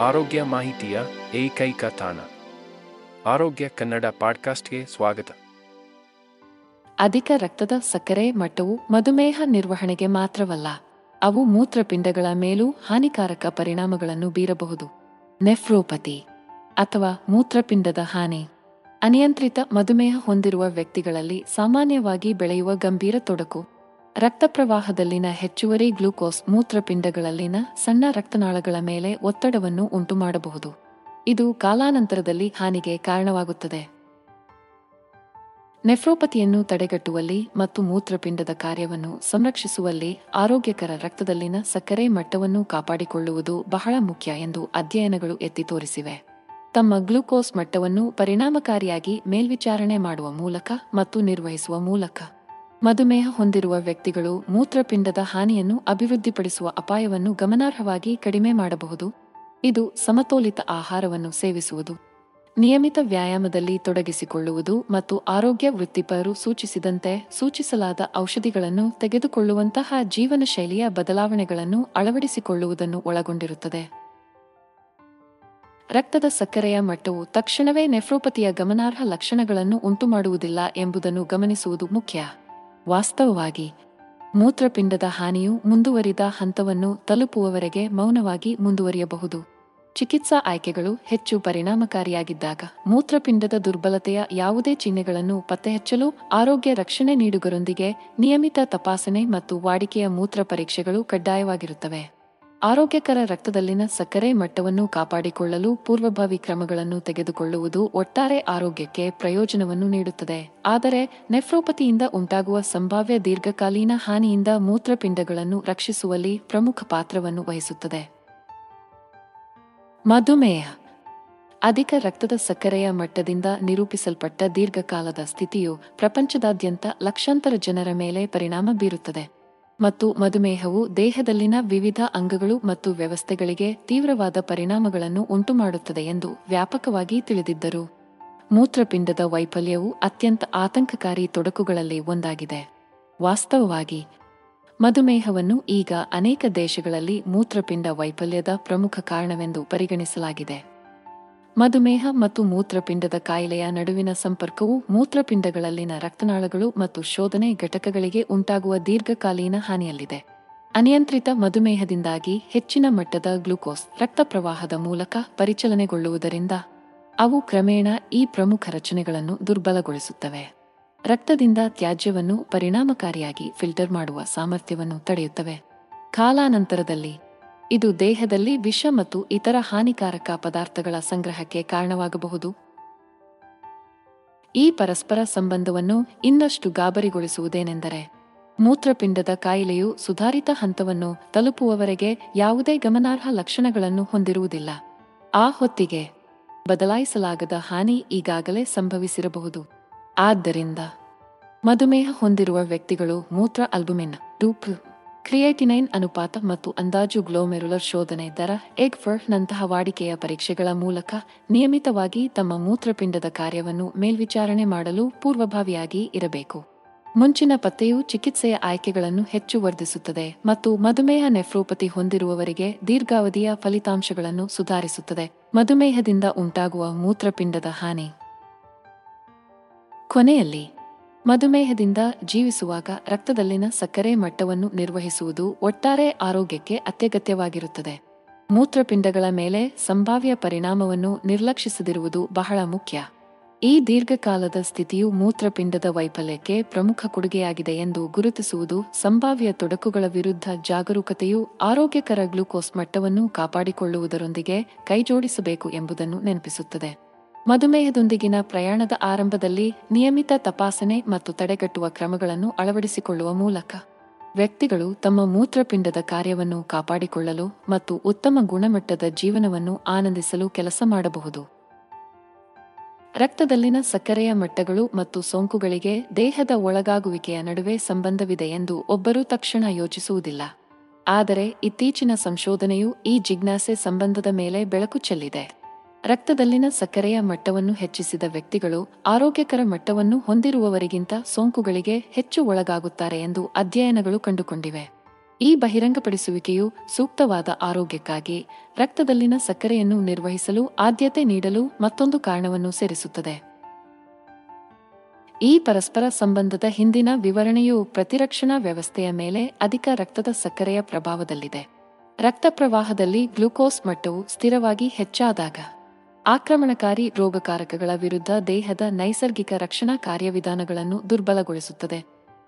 ಆರೋಗ್ಯ ಮಾಹಿತಿಯ ಏಕೈಕ ತಾಣ. ಆರೋಗ್ಯ ಕನ್ನಡ ಪಾಡ್ಕಾಸ್ಟ್ಗೆ ಸ್ವಾಗತ. ಅಧಿಕ ರಕ್ತದ ಸಕ್ಕರೆ ಮಟ್ಟವು ಮಧುಮೇಹ ನಿರ್ವಹಣೆಗೆ ಮಾತ್ರವಲ್ಲ, ಅವು ಮೂತ್ರಪಿಂಡಗಳ ಮೇಲೂ ಹಾನಿಕಾರಕ ಪರಿಣಾಮಗಳನ್ನು ಬೀರಬಹುದು. ನೆಫ್ರೋಪತಿ ಅಥವಾ ಮೂತ್ರಪಿಂಡದ ಹಾನಿ. ಅನಿಯಂತ್ರಿತ ಮಧುಮೇಹ ಹೊಂದಿರುವ ವ್ಯಕ್ತಿಗಳಲ್ಲಿ ಸಾಮಾನ್ಯವಾಗಿ ಬೆಳೆಯುವ ಗಂಭೀರ ತೊಡಕು. ರಕ್ತ ಪ್ರವಾಹದಲ್ಲಿನ ಹೆಚ್ಚುವರಿ ಗ್ಲೂಕೋಸ್ ಮೂತ್ರಪಿಂಡಗಳಲ್ಲಿನ ಸಣ್ಣ ರಕ್ತನಾಳಗಳ ಮೇಲೆ ಒತ್ತಡವನ್ನು ಉಂಟುಮಾಡಬಹುದು. ಇದು ಕಾಲಾನಂತರದಲ್ಲಿ ಹಾನಿಗೆ ಕಾರಣವಾಗುತ್ತದೆ. ನೆಫ್ರೋಪತಿಯನ್ನು ತಡೆಗಟ್ಟುವಲ್ಲಿ ಮತ್ತು ಮೂತ್ರಪಿಂಡದ ಕಾರ್ಯವನ್ನು ಸಂರಕ್ಷಿಸುವಲ್ಲಿ ಆರೋಗ್ಯಕರ ರಕ್ತದಲ್ಲಿನ ಸಕ್ಕರೆ ಮಟ್ಟವನ್ನು ಕಾಪಾಡಿಕೊಳ್ಳುವುದು ಬಹಳ ಮುಖ್ಯ ಎಂದು ಅಧ್ಯಯನಗಳು ಎತ್ತಿ ತೋರಿಸಿವೆ. ತಮ್ಮ ಗ್ಲೂಕೋಸ್ ಮಟ್ಟವನ್ನು ಪರಿಣಾಮಕಾರಿಯಾಗಿ ಮೇಲ್ವಿಚಾರಣೆ ಮಾಡುವ ಮೂಲಕ ಮತ್ತು ನಿರ್ವಹಿಸುವ ಮೂಲಕ. ಮಧುಮೇಹ ಹೊಂದಿರುವ ವ್ಯಕ್ತಿಗಳು ಮೂತ್ರಪಿಂಡದ ಹಾನಿಯನ್ನು ಅಭಿವೃದ್ಧಿಪಡಿಸುವ ಅಪಾಯವನ್ನು ಗಮನಾರ್ಹವಾಗಿ ಕಡಿಮೆ ಮಾಡಬಹುದು. ಇದು ಸಮತೋಲಿತ ಆಹಾರವನ್ನು ಸೇವಿಸುವುದು. ನಿಯಮಿತ ವ್ಯಾಯಾಮದಲ್ಲಿ ತೊಡಗಿಸಿಕೊಳ್ಳುವುದು ಮತ್ತು ಆರೋಗ್ಯ ವೃತ್ತಿಪರರು ಸೂಚಿಸಿದಂತೆ ಸೂಚಿಸಲಾದ ಔಷಧಿಗಳನ್ನು ತೆಗೆದುಕೊಳ್ಳುವಂತಹ ಜೀವನ ಶೈಲಿಯ ಬದಲಾವಣೆಗಳನ್ನು ಅಳವಡಿಸಿಕೊಳ್ಳುವುದನ್ನು ಒಳಗೊಂಡಿರುತ್ತದೆ. ರಕ್ತದ ಸಕ್ಕರೆಯ ಮಟ್ಟವು ತಕ್ಷಣವೇ ನೆಫ್ರೋಪತಿಯ ಗಮನಾರ್ಹ ಲಕ್ಷಣಗಳನ್ನು ಉಂಟುಮಾಡುವುದಿಲ್ಲ ಎಂಬುದನ್ನು ಗಮನಿಸುವುದು ಮುಖ್ಯ. ವಾಸ್ತವವಾಗಿ ಮೂತ್ರಪಿಂಡದ ಹಾನಿಯು ಮುಂದುವರಿದ ಹಂತವನ್ನು ತಲುಪುವವರೆಗೆ ಮೌನವಾಗಿ ಮುಂದುವರಿಯಬಹುದು. ಚಿಕಿತ್ಸಾ ಆಯ್ಕೆಗಳು ಹೆಚ್ಚು ಪರಿಣಾಮಕಾರಿಯಾಗಿದ್ದಾಗ ಮೂತ್ರಪಿಂಡದ ದುರ್ಬಲತೆಯ ಯಾವುದೇ ಚಿಹ್ನೆಗಳನ್ನು ಪತ್ತೆಹಚ್ಚಲು ಆರೋಗ್ಯ ರಕ್ಷಣೆ ನೀಡುಗರೊಂದಿಗೆ ನಿಯಮಿತ ತಪಾಸಣೆ ಮತ್ತು ವಾಡಿಕೆಯ ಮೂತ್ರ ಪರೀಕ್ಷೆಗಳು ಕಡ್ಡಾಯವಾಗಿರುತ್ತವೆ. ಆರೋಗ್ಯಕರ ರಕ್ತದಲ್ಲಿನ ಸಕ್ಕರೆ ಮಟ್ಟವನ್ನು ಕಾಪಾಡಿಕೊಳ್ಳಲು ಪೂರ್ವಭಾವಿ ಕ್ರಮಗಳನ್ನು ತೆಗೆದುಕೊಳ್ಳುವುದು ಒಟ್ಟಾರೆ ಆರೋಗ್ಯಕ್ಕೆ ಪ್ರಯೋಜನವನ್ನು ನೀಡುತ್ತದೆ. ಆದರೆ ನೆಫ್ರೋಪತಿಯಿಂದ ಉಂಟಾಗುವ ಸಂಭಾವ್ಯ ದೀರ್ಘಕಾಲೀನ ಹಾನಿಯಿಂದ ಮೂತ್ರಪಿಂಡಗಳನ್ನು ರಕ್ಷಿಸುವಲ್ಲಿ ಪ್ರಮುಖ ಪಾತ್ರವನ್ನು ವಹಿಸುತ್ತದೆ. ಮಧುಮೇಹ. ಅಧಿಕ ರಕ್ತದ ಸಕ್ಕರೆಯ ಮಟ್ಟದಿಂದ ನಿರೂಪಿಸಲ್ಪಟ್ಟ ದೀರ್ಘಕಾಲದ ಸ್ಥಿತಿಯು ಪ್ರಪಂಚದಾದ್ಯಂತ ಲಕ್ಷಾಂತರ ಜನರ ಮೇಲೆ ಪರಿಣಾಮ ಬೀರುತ್ತದೆ. ಮತ್ತು ಮಧುಮೇಹವು ದೇಹದಲ್ಲಿನ ವಿವಿಧ ಅಂಗಗಳು ಮತ್ತು ವ್ಯವಸ್ಥೆಗಳಿಗೆ ತೀವ್ರವಾದ ಪರಿಣಾಮಗಳನ್ನು ಉಂಟುಮಾಡುತ್ತದೆ ಎಂದು ವ್ಯಾಪಕವಾಗಿ ತಿಳಿದಿದ್ದರು. ಮೂತ್ರಪಿಂಡದ ವೈಫಲ್ಯವು ಅತ್ಯಂತ ಆತಂಕಕಾರಿ ತೊಡಕುಗಳಲ್ಲಿ ಒಂದಾಗಿದೆ. ವಾಸ್ತವವಾಗಿ, ಮಧುಮೇಹವನ್ನು ಈಗ ಅನೇಕ ದೇಶಗಳಲ್ಲಿ ಮೂತ್ರಪಿಂಡ ವೈಫಲ್ಯದ ಪ್ರಮುಖ ಕಾರಣವೆಂದು ಪರಿಗಣಿಸಲಾಗಿದೆ. ಮಧುಮೇಹ ಮತ್ತು ಮೂತ್ರಪಿಂಡದ ಕಾಯಿಲೆಯ ನಡುವಿನ ಸಂಪರ್ಕವು ಮೂತ್ರಪಿಂಡಗಳಲ್ಲಿನ ರಕ್ತನಾಳಗಳು ಮತ್ತು ಶೋಧನೆ ಘಟಕಗಳಿಗೆ ಉಂಟಾಗುವ ದೀರ್ಘಕಾಲೀನ ಹಾನಿಯಲ್ಲಿದೆ. ಅನಿಯಂತ್ರಿತ ಮಧುಮೇಹದಿಂದಾಗಿ ಹೆಚ್ಚಿನ ಮಟ್ಟದ ಗ್ಲೂಕೋಸ್ ರಕ್ತ ಪ್ರವಾಹದ ಮೂಲಕ ಪರಿಚಲನೆಗೊಳ್ಳುವುದರಿಂದ ಅವು ಕ್ರಮೇಣ ಈ ಪ್ರಮುಖ ರಚನೆಗಳನ್ನು ದುರ್ಬಲಗೊಳಿಸುತ್ತವೆ. ರಕ್ತದಿಂದ ತ್ಯಾಜ್ಯವನ್ನು ಪರಿಣಾಮಕಾರಿಯಾಗಿ ಫಿಲ್ಟರ್ ಮಾಡುವ ಸಾಮರ್ಥ್ಯವನ್ನು ತಡೆಯುತ್ತವೆ. ಕಾಲಾನಂತರದಲ್ಲಿ ಇದು ದೇಹದಲ್ಲಿ ವಿಷ ಮತ್ತು ಇತರ ಹಾನಿಕಾರಕ ಪದಾರ್ಥಗಳ ಸಂಗ್ರಹಕ್ಕೆ ಕಾರಣವಾಗಬಹುದು. ಈ ಪರಸ್ಪರ ಸಂಬಂಧವನ್ನು ಇನ್ನಷ್ಟು ಗಾಬರಿಗೊಳಿಸುವುದೇನೆಂದರೆ, ಮೂತ್ರಪಿಂಡದ ಕಾಯಿಲೆಯು ಸುಧಾರಿತ ಹಂತವನ್ನು ತಲುಪುವವರೆಗೆ ಯಾವುದೇ ಗಮನಾರ್ಹ ಲಕ್ಷಣಗಳನ್ನು ಹೊಂದಿರುವುದಿಲ್ಲ. ಆ ಹೊತ್ತಿಗೆ ಬದಲಾಯಿಸಲಾಗದ ಹಾನಿ ಈಗಾಗಲೇ ಸಂಭವಿಸಿರಬಹುದು. ಆದ್ದರಿಂದ ಮಧುಮೇಹ ಹೊಂದಿರುವ ವ್ಯಕ್ತಿಗಳು ಮೂತ್ರ ಅಲ್ಬುಮಿನ್ ಡೂಪ್ ಕ್ರಿಯೇಟಿನೈನ್ ಅನುಪಾತ ಮತ್ತು ಅಂದಾಜು ಗ್ಲೋಮೆರುಲರ್ ಶೋಧನೆ ದರ ಎಗ್ ನಂತಹ ವಾಡಿಕೆಯ ಪರೀಕ್ಷೆಗಳ ಮೂಲಕ ನಿಯಮಿತವಾಗಿ ತಮ್ಮ ಮೂತ್ರಪಿಂಡದ ಕಾರ್ಯವನ್ನು ಮೇಲ್ವಿಚಾರಣೆ ಮಾಡಲು ಪೂರ್ವಭಾವಿಯಾಗಿ ಇರಬೇಕು. ಮುಂಚಿನ ಪತ್ತೆಯು ಚಿಕಿತ್ಸೆಯ ಆಯ್ಕೆಗಳನ್ನು ಹೆಚ್ಚು ವರ್ಧಿಸುತ್ತದೆ ಮತ್ತು ಮಧುಮೇಹ ನೆಫ್ರೋಪತಿ ಹೊಂದಿರುವವರಿಗೆ ದೀರ್ಘಾವಧಿಯ ಫಲಿತಾಂಶಗಳನ್ನು ಸುಧಾರಿಸುತ್ತದೆ, ಮಧುಮೇಹದಿಂದ ಉಂಟಾಗುವ ಮೂತ್ರಪಿಂಡದ ಹಾನಿ. ಕೊನೆಯಲ್ಲಿ ಮಧುಮೇಹದಿಂದ ಜೀವಿಸುವಾಗ ರಕ್ತದಲ್ಲಿನ ಸಕ್ಕರೆ ಮಟ್ಟವನ್ನು ನಿರ್ವಹಿಸುವುದು ಒಟ್ಟಾರೆ ಆರೋಗ್ಯಕ್ಕೆ ಅತ್ಯಗತ್ಯವಾಗಿರುತ್ತದೆ. ಮೂತ್ರಪಿಂಡಗಳ ಮೇಲೆ ಸಂಭಾವ್ಯ ಪರಿಣಾಮವನ್ನು ನಿರ್ಲಕ್ಷಿಸದಿರುವುದು ಬಹಳ ಮುಖ್ಯ. ಈ ದೀರ್ಘಕಾಲದ ಸ್ಥಿತಿಯು ಮೂತ್ರಪಿಂಡದ ವೈಫಲ್ಯಕ್ಕೆ ಪ್ರಮುಖ ಕೊಡುಗೆಯಾಗಿದೆ ಎಂದು ಗುರುತಿಸುವುದು ಸಂಭಾವ್ಯ ತೊಡಕುಗಳ ವಿರುದ್ಧ ಜಾಗರೂಕತೆಯು ಆರೋಗ್ಯಕರ ಗ್ಲೂಕೋಸ್ ಮಟ್ಟವನ್ನು ಕಾಪಾಡಿಕೊಳ್ಳುವುದರೊಂದಿಗೆ ಕೈಜೋಡಿಸಬೇಕು ಎಂಬುದನ್ನು ನೆನಪಿಸುತ್ತದೆ. ಮಧುಮೇಹದೊಂದಿಗಿನ ಪ್ರಯಾಣದ ಆರಂಭದಲ್ಲಿ ನಿಯಮಿತ ತಪಾಸಣೆ ಮತ್ತು ತಡೆಗಟ್ಟುವ ಕ್ರಮಗಳನ್ನು ಅಳವಡಿಸಿಕೊಳ್ಳುವ ಮೂಲಕ ವ್ಯಕ್ತಿಗಳು ತಮ್ಮ ಮೂತ್ರಪಿಂಡದ ಕಾರ್ಯವನ್ನು ಕಾಪಾಡಿಕೊಳ್ಳಲು ಮತ್ತು ಉತ್ತಮ ಗುಣಮಟ್ಟದ ಜೀವನವನ್ನು ಆನಂದಿಸಲು ಕೆಲಸ ಮಾಡಬಹುದು. ರಕ್ತದಲ್ಲಿನ ಸಕ್ಕರೆಯ ಮಟ್ಟಗಳು ಮತ್ತು ಸೋಂಕುಗಳಿಗೆ ದೇಹದ ಒಳಗಾಗುವಿಕೆಯ ನಡುವೆ ಸಂಬಂಧವಿದೆ ಎಂದು ಒಬ್ಬರು ತಕ್ಷಣ ಯೋಚಿಸುವುದಿಲ್ಲ. ಆದರೆ ಇತ್ತೀಚಿನ ಸಂಶೋಧನೆಯು ಈ ಜಿಜ್ಞಾಸೆ ಸಂಬಂಧದ ಮೇಲೆ ಬೆಳಕು ಚೆಲ್ಲಿದೆ. ರಕ್ತದಲ್ಲಿನ ಸಕ್ಕರೆಯ ಮಟ್ಟವನ್ನು ಹೆಚ್ಚಿಸಿದ ವ್ಯಕ್ತಿಗಳು ಆರೋಗ್ಯಕರ ಮಟ್ಟವನ್ನು ಹೊಂದಿರುವವರಿಗಿಂತ ಸೋಂಕುಗಳಿಗೆ ಹೆಚ್ಚು ಒಳಗಾಗುತ್ತಾರೆ ಎಂದು ಅಧ್ಯಯನಗಳು ಕಂಡುಕೊಂಡಿವೆ. ಈ ಬಹಿರಂಗಪಡಿಸುವಿಕೆಯು ಸೂಕ್ತವಾದ ಆರೋಗ್ಯಕ್ಕಾಗಿ ರಕ್ತದಲ್ಲಿನ ಸಕ್ಕರೆಯನ್ನು ನಿರ್ವಹಿಸಲು ಆದ್ಯತೆ ನೀಡಲು ಮತ್ತೊಂದು ಕಾರಣವನ್ನು ಸೇರಿಸುತ್ತದೆ. ಈ ಪರಸ್ಪರ ಸಂಬಂಧದ ಹಿಂದಿನ ವಿವರಣೆಯು ಪ್ರತಿರಕ್ಷಣಾ ವ್ಯವಸ್ಥೆಯ ಮೇಲೆ ಅಧಿಕ ರಕ್ತದ ಸಕ್ಕರೆಯ ಪ್ರಭಾವದಲ್ಲಿದೆ. ರಕ್ತ ಪ್ರವಾಹದಲ್ಲಿ ಗ್ಲೂಕೋಸ್ ಮಟ್ಟವು ಸ್ಥಿರವಾಗಿ ಹೆಚ್ಚಾದಾಗ ಆಕ್ರಮಣಕಾರಿ ರೋಗಕಾರಕಗಳ ವಿರುದ್ಧ ದೇಹದ ನೈಸರ್ಗಿಕ ರಕ್ಷಣಾ ಕಾರ್ಯವಿಧಾನಗಳನ್ನು ದುರ್ಬಲಗೊಳಿಸುತ್ತದೆ.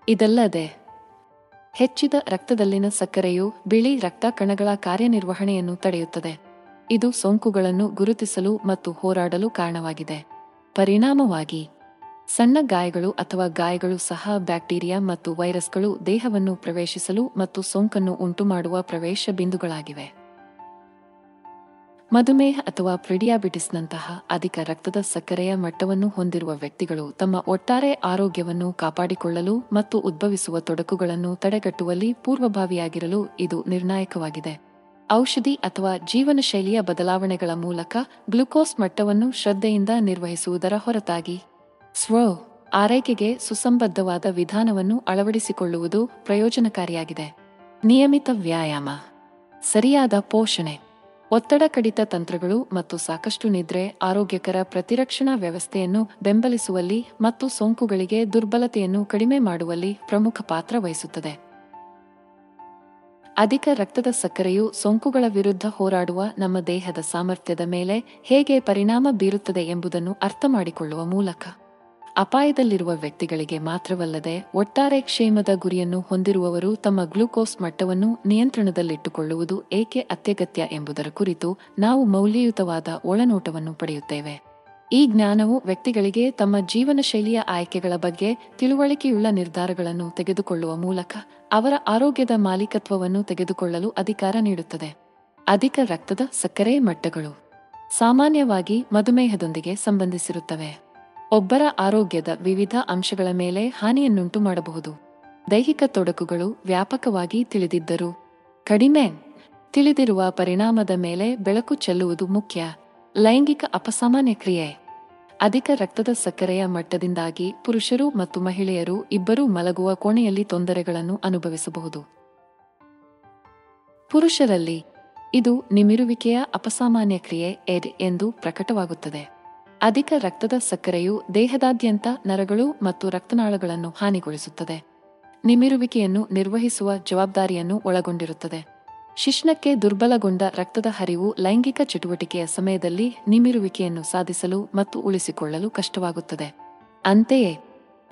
ಇದಲ್ಲದೆ, ಹೆಚ್ಚಿದ ರಕ್ತದಲ್ಲಿನ ಸಕ್ಕರೆಯು ಬಿಳಿ ರಕ್ತ ಕಣಗಳ ಕಾರ್ಯನಿರ್ವಹಣೆಯನ್ನು ತಡೆಯುತ್ತದೆ. ಇದು ಸೋಂಕುಗಳನ್ನು ಗುರುತಿಸಲು ಮತ್ತು ಹೋರಾಡಲು ಕಾರಣವಾಗಿದೆ. ಪರಿಣಾಮವಾಗಿ, ಸಣ್ಣ ಗಾಯಗಳು ಅಥವಾ ಗಾಯಗಳು ಸಹ ಬ್ಯಾಕ್ಟೀರಿಯಾ ಮತ್ತು ವೈರಸ್ಗಳು ದೇಹವನ್ನು ಪ್ರವೇಶಿಸಲು ಮತ್ತು ಸೋಂಕನ್ನು ಉಂಟುಮಾಡುವ ಪ್ರವೇಶ ಬಿಂದುಗಳಾಗಿವೆ. ಮಧುಮೇಹ ಅಥವಾ ಪ್ರಿಡಿಯಾಬಿಟಿಸ್ನಂತಹ ಅಧಿಕ ರಕ್ತದ ಸಕ್ಕರೆಯ ಮಟ್ಟವನ್ನು ಹೊಂದಿರುವ ವ್ಯಕ್ತಿಗಳು ತಮ್ಮ ಒಟ್ಟಾರೆ ಆರೋಗ್ಯವನ್ನು ಕಾಪಾಡಿಕೊಳ್ಳಲು ಮತ್ತು ಉದ್ಭವಿಸುವ ತೊಡಕುಗಳನ್ನು ತಡೆಗಟ್ಟುವಲ್ಲಿ ಪೂರ್ವಭಾವಿಯಾಗಿರಲು ಇದು ನಿರ್ಣಾಯಕವಾಗಿದೆ. ಔಷಧಿ ಅಥವಾ ಜೀವನ ಶೈಲಿಯ ಬದಲಾವಣೆಗಳ ಮೂಲಕ ಗ್ಲುಕೋಸ್ ಮಟ್ಟವನ್ನು ಶ್ರದ್ಧೆಯಿಂದ ನಿರ್ವಹಿಸುವುದರ ಹೊರತಾಗಿ. ಸ್ವ ಆರೈಕೆಗೆ ಸುಸಂಬದ್ಧವಾದ ವಿಧಾನವನ್ನು ಅಳವಡಿಸಿಕೊಳ್ಳುವುದು ಪ್ರಯೋಜನಕಾರಿಯಾಗಿದೆ. ನಿಯಮಿತ ವ್ಯಾಯಾಮ. ಸರಿಯಾದ ಪೋಷಣೆ. ಒತ್ತಡ ಕಡಿತ ತಂತ್ರಗಳು ಮತ್ತು ಸಾಕಷ್ಟು ನಿದ್ರೆ, ಆರೋಗ್ಯಕರ ಪ್ರತಿರಕ್ಷಣಾ ವ್ಯವಸ್ಥೆಯನ್ನು ಬೆಂಬಲಿಸುವಲ್ಲಿ ಮತ್ತು ಸೋಂಕುಗಳಿಗೆ ದುರ್ಬಲತೆಯನ್ನು ಕಡಿಮೆ ಮಾಡುವಲ್ಲಿ ಪ್ರಮುಖ ಪಾತ್ರ ವಹಿಸುತ್ತದೆ. ಅಧಿಕ ರಕ್ತದ ಸಕ್ಕರೆಯು ಸೋಂಕುಗಳ ವಿರುದ್ಧ ಹೋರಾಡುವ ನಮ್ಮ ದೇಹದ ಸಾಮರ್ಥ್ಯದ ಮೇಲೆ ಹೇಗೆ ಪರಿಣಾಮ ಬೀರುತ್ತದೆ ಎಂಬುದನ್ನು ಅರ್ಥಮಾಡಿಕೊಳ್ಳುವ ಮೂಲಕ. ಅಪಾಯದಲ್ಲಿರುವ ವ್ಯಕ್ತಿಗಳಿಗೆ ಮಾತ್ರವಲ್ಲದೆ ಒಟ್ಟಾರೆ ಕ್ಷೇಮದ ಗುರಿಯನ್ನು ಹೊಂದಿರುವವರು ತಮ್ಮ ಗ್ಲೂಕೋಸ್ ಮಟ್ಟವನ್ನು ನಿಯಂತ್ರಣದಲ್ಲಿಟ್ಟುಕೊಳ್ಳುವುದು ಏಕೆ ಅತ್ಯಗತ್ಯ ಎಂಬುದರ ಕುರಿತು ನಾವು ಮೌಲ್ಯಯುತವಾದ ಒಳನೋಟವನ್ನು ಪಡೆಯುತ್ತೇವೆ. ಈ ಜ್ಞಾನವು ವ್ಯಕ್ತಿಗಳಿಗೆ ತಮ್ಮ ಜೀವನ ಶೈಲಿಯ ಆಯ್ಕೆಗಳ ಬಗ್ಗೆ ತಿಳುವಳಿಕೆಯುಳ್ಳ ನಿರ್ಧಾರಗಳನ್ನು ತೆಗೆದುಕೊಳ್ಳುವ ಮೂಲಕ ಅವರ ಆರೋಗ್ಯದ ಮಾಲೀಕತ್ವವನ್ನು ತೆಗೆದುಕೊಳ್ಳಲು ಅಧಿಕಾರ ನೀಡುತ್ತದೆ. ಅಧಿಕ ರಕ್ತದ ಸಕ್ಕರೆ ಮಟ್ಟಗಳು ಸಾಮಾನ್ಯವಾಗಿ ಮಧುಮೇಹದೊಂದಿಗೆ ಸಂಬಂಧಿಸಿರುತ್ತವೆ. ಒಬ್ಬರ ಆರೋಗ್ಯದ ವಿವಿಧ ಅಂಶಗಳ ಮೇಲೆ ಹಾನಿಯನ್ನುಂಟು ಮಾಡಬಹುದು. ದೈಹಿಕ ತೊಡಕುಗಳು ವ್ಯಾಪಕವಾಗಿ ತಿಳಿದಿದ್ದರು ಕಡಿಮೆ ತಿಳಿದಿರುವ ಪರಿಣಾಮದ ಮೇಲೆ ಬೆಳಕು ಚೆಲ್ಲುವುದು ಮುಖ್ಯ. ಲೈಂಗಿಕ ಅಪಸಾಮಾನ್ಯ ಕ್ರಿಯೆ. ಅಧಿಕ ರಕ್ತದ ಸಕ್ಕರೆಯ ಮಟ್ಟದಿಂದಾಗಿ ಪುರುಷರು ಮತ್ತು ಮಹಿಳೆಯರು ಇಬ್ಬರೂ ಮಲಗುವ ಕೋಣೆಯಲ್ಲಿ ತೊಂದರೆಗಳನ್ನು ಅನುಭವಿಸಬಹುದು. ಪುರುಷರಲ್ಲಿ ಇದು ನಿಮಿರುವಿಕೆಯ ಅಪಸಾಮಾನ್ಯ ಕ್ರಿಯೆ ಎಡ್ ಎಂದು ಪ್ರಕಟವಾಗುತ್ತದೆ. ಅಧಿಕ ರಕ್ತದ ಸಕ್ಕರೆಯು ದೇಹದಾದ್ಯಂತ ನರಗಳು ಮತ್ತು ರಕ್ತನಾಳಗಳನ್ನು ಹಾನಿಗೊಳಿಸುತ್ತದೆ. ನಿಮಿರುವಿಕೆಯನ್ನು ನಿರ್ವಹಿಸುವ ಜವಾಬ್ದಾರಿಯನ್ನು ಒಳಗೊಂಡಿರುತ್ತದೆ. ಶಿಶ್ನಕ್ಕೆ ದುರ್ಬಲಗೊಂಡ ರಕ್ತದ ಹರಿವು ಲೈಂಗಿಕ ಚಟುವಟಿಕೆಯ ಸಮಯದಲ್ಲಿ ನಿಮಿರುವಿಕೆಯನ್ನು ಸಾಧಿಸಲು ಮತ್ತು ಉಳಿಸಿಕೊಳ್ಳಲು ಕಷ್ಟವಾಗುತ್ತದೆ. ಅಂತೆಯೇ,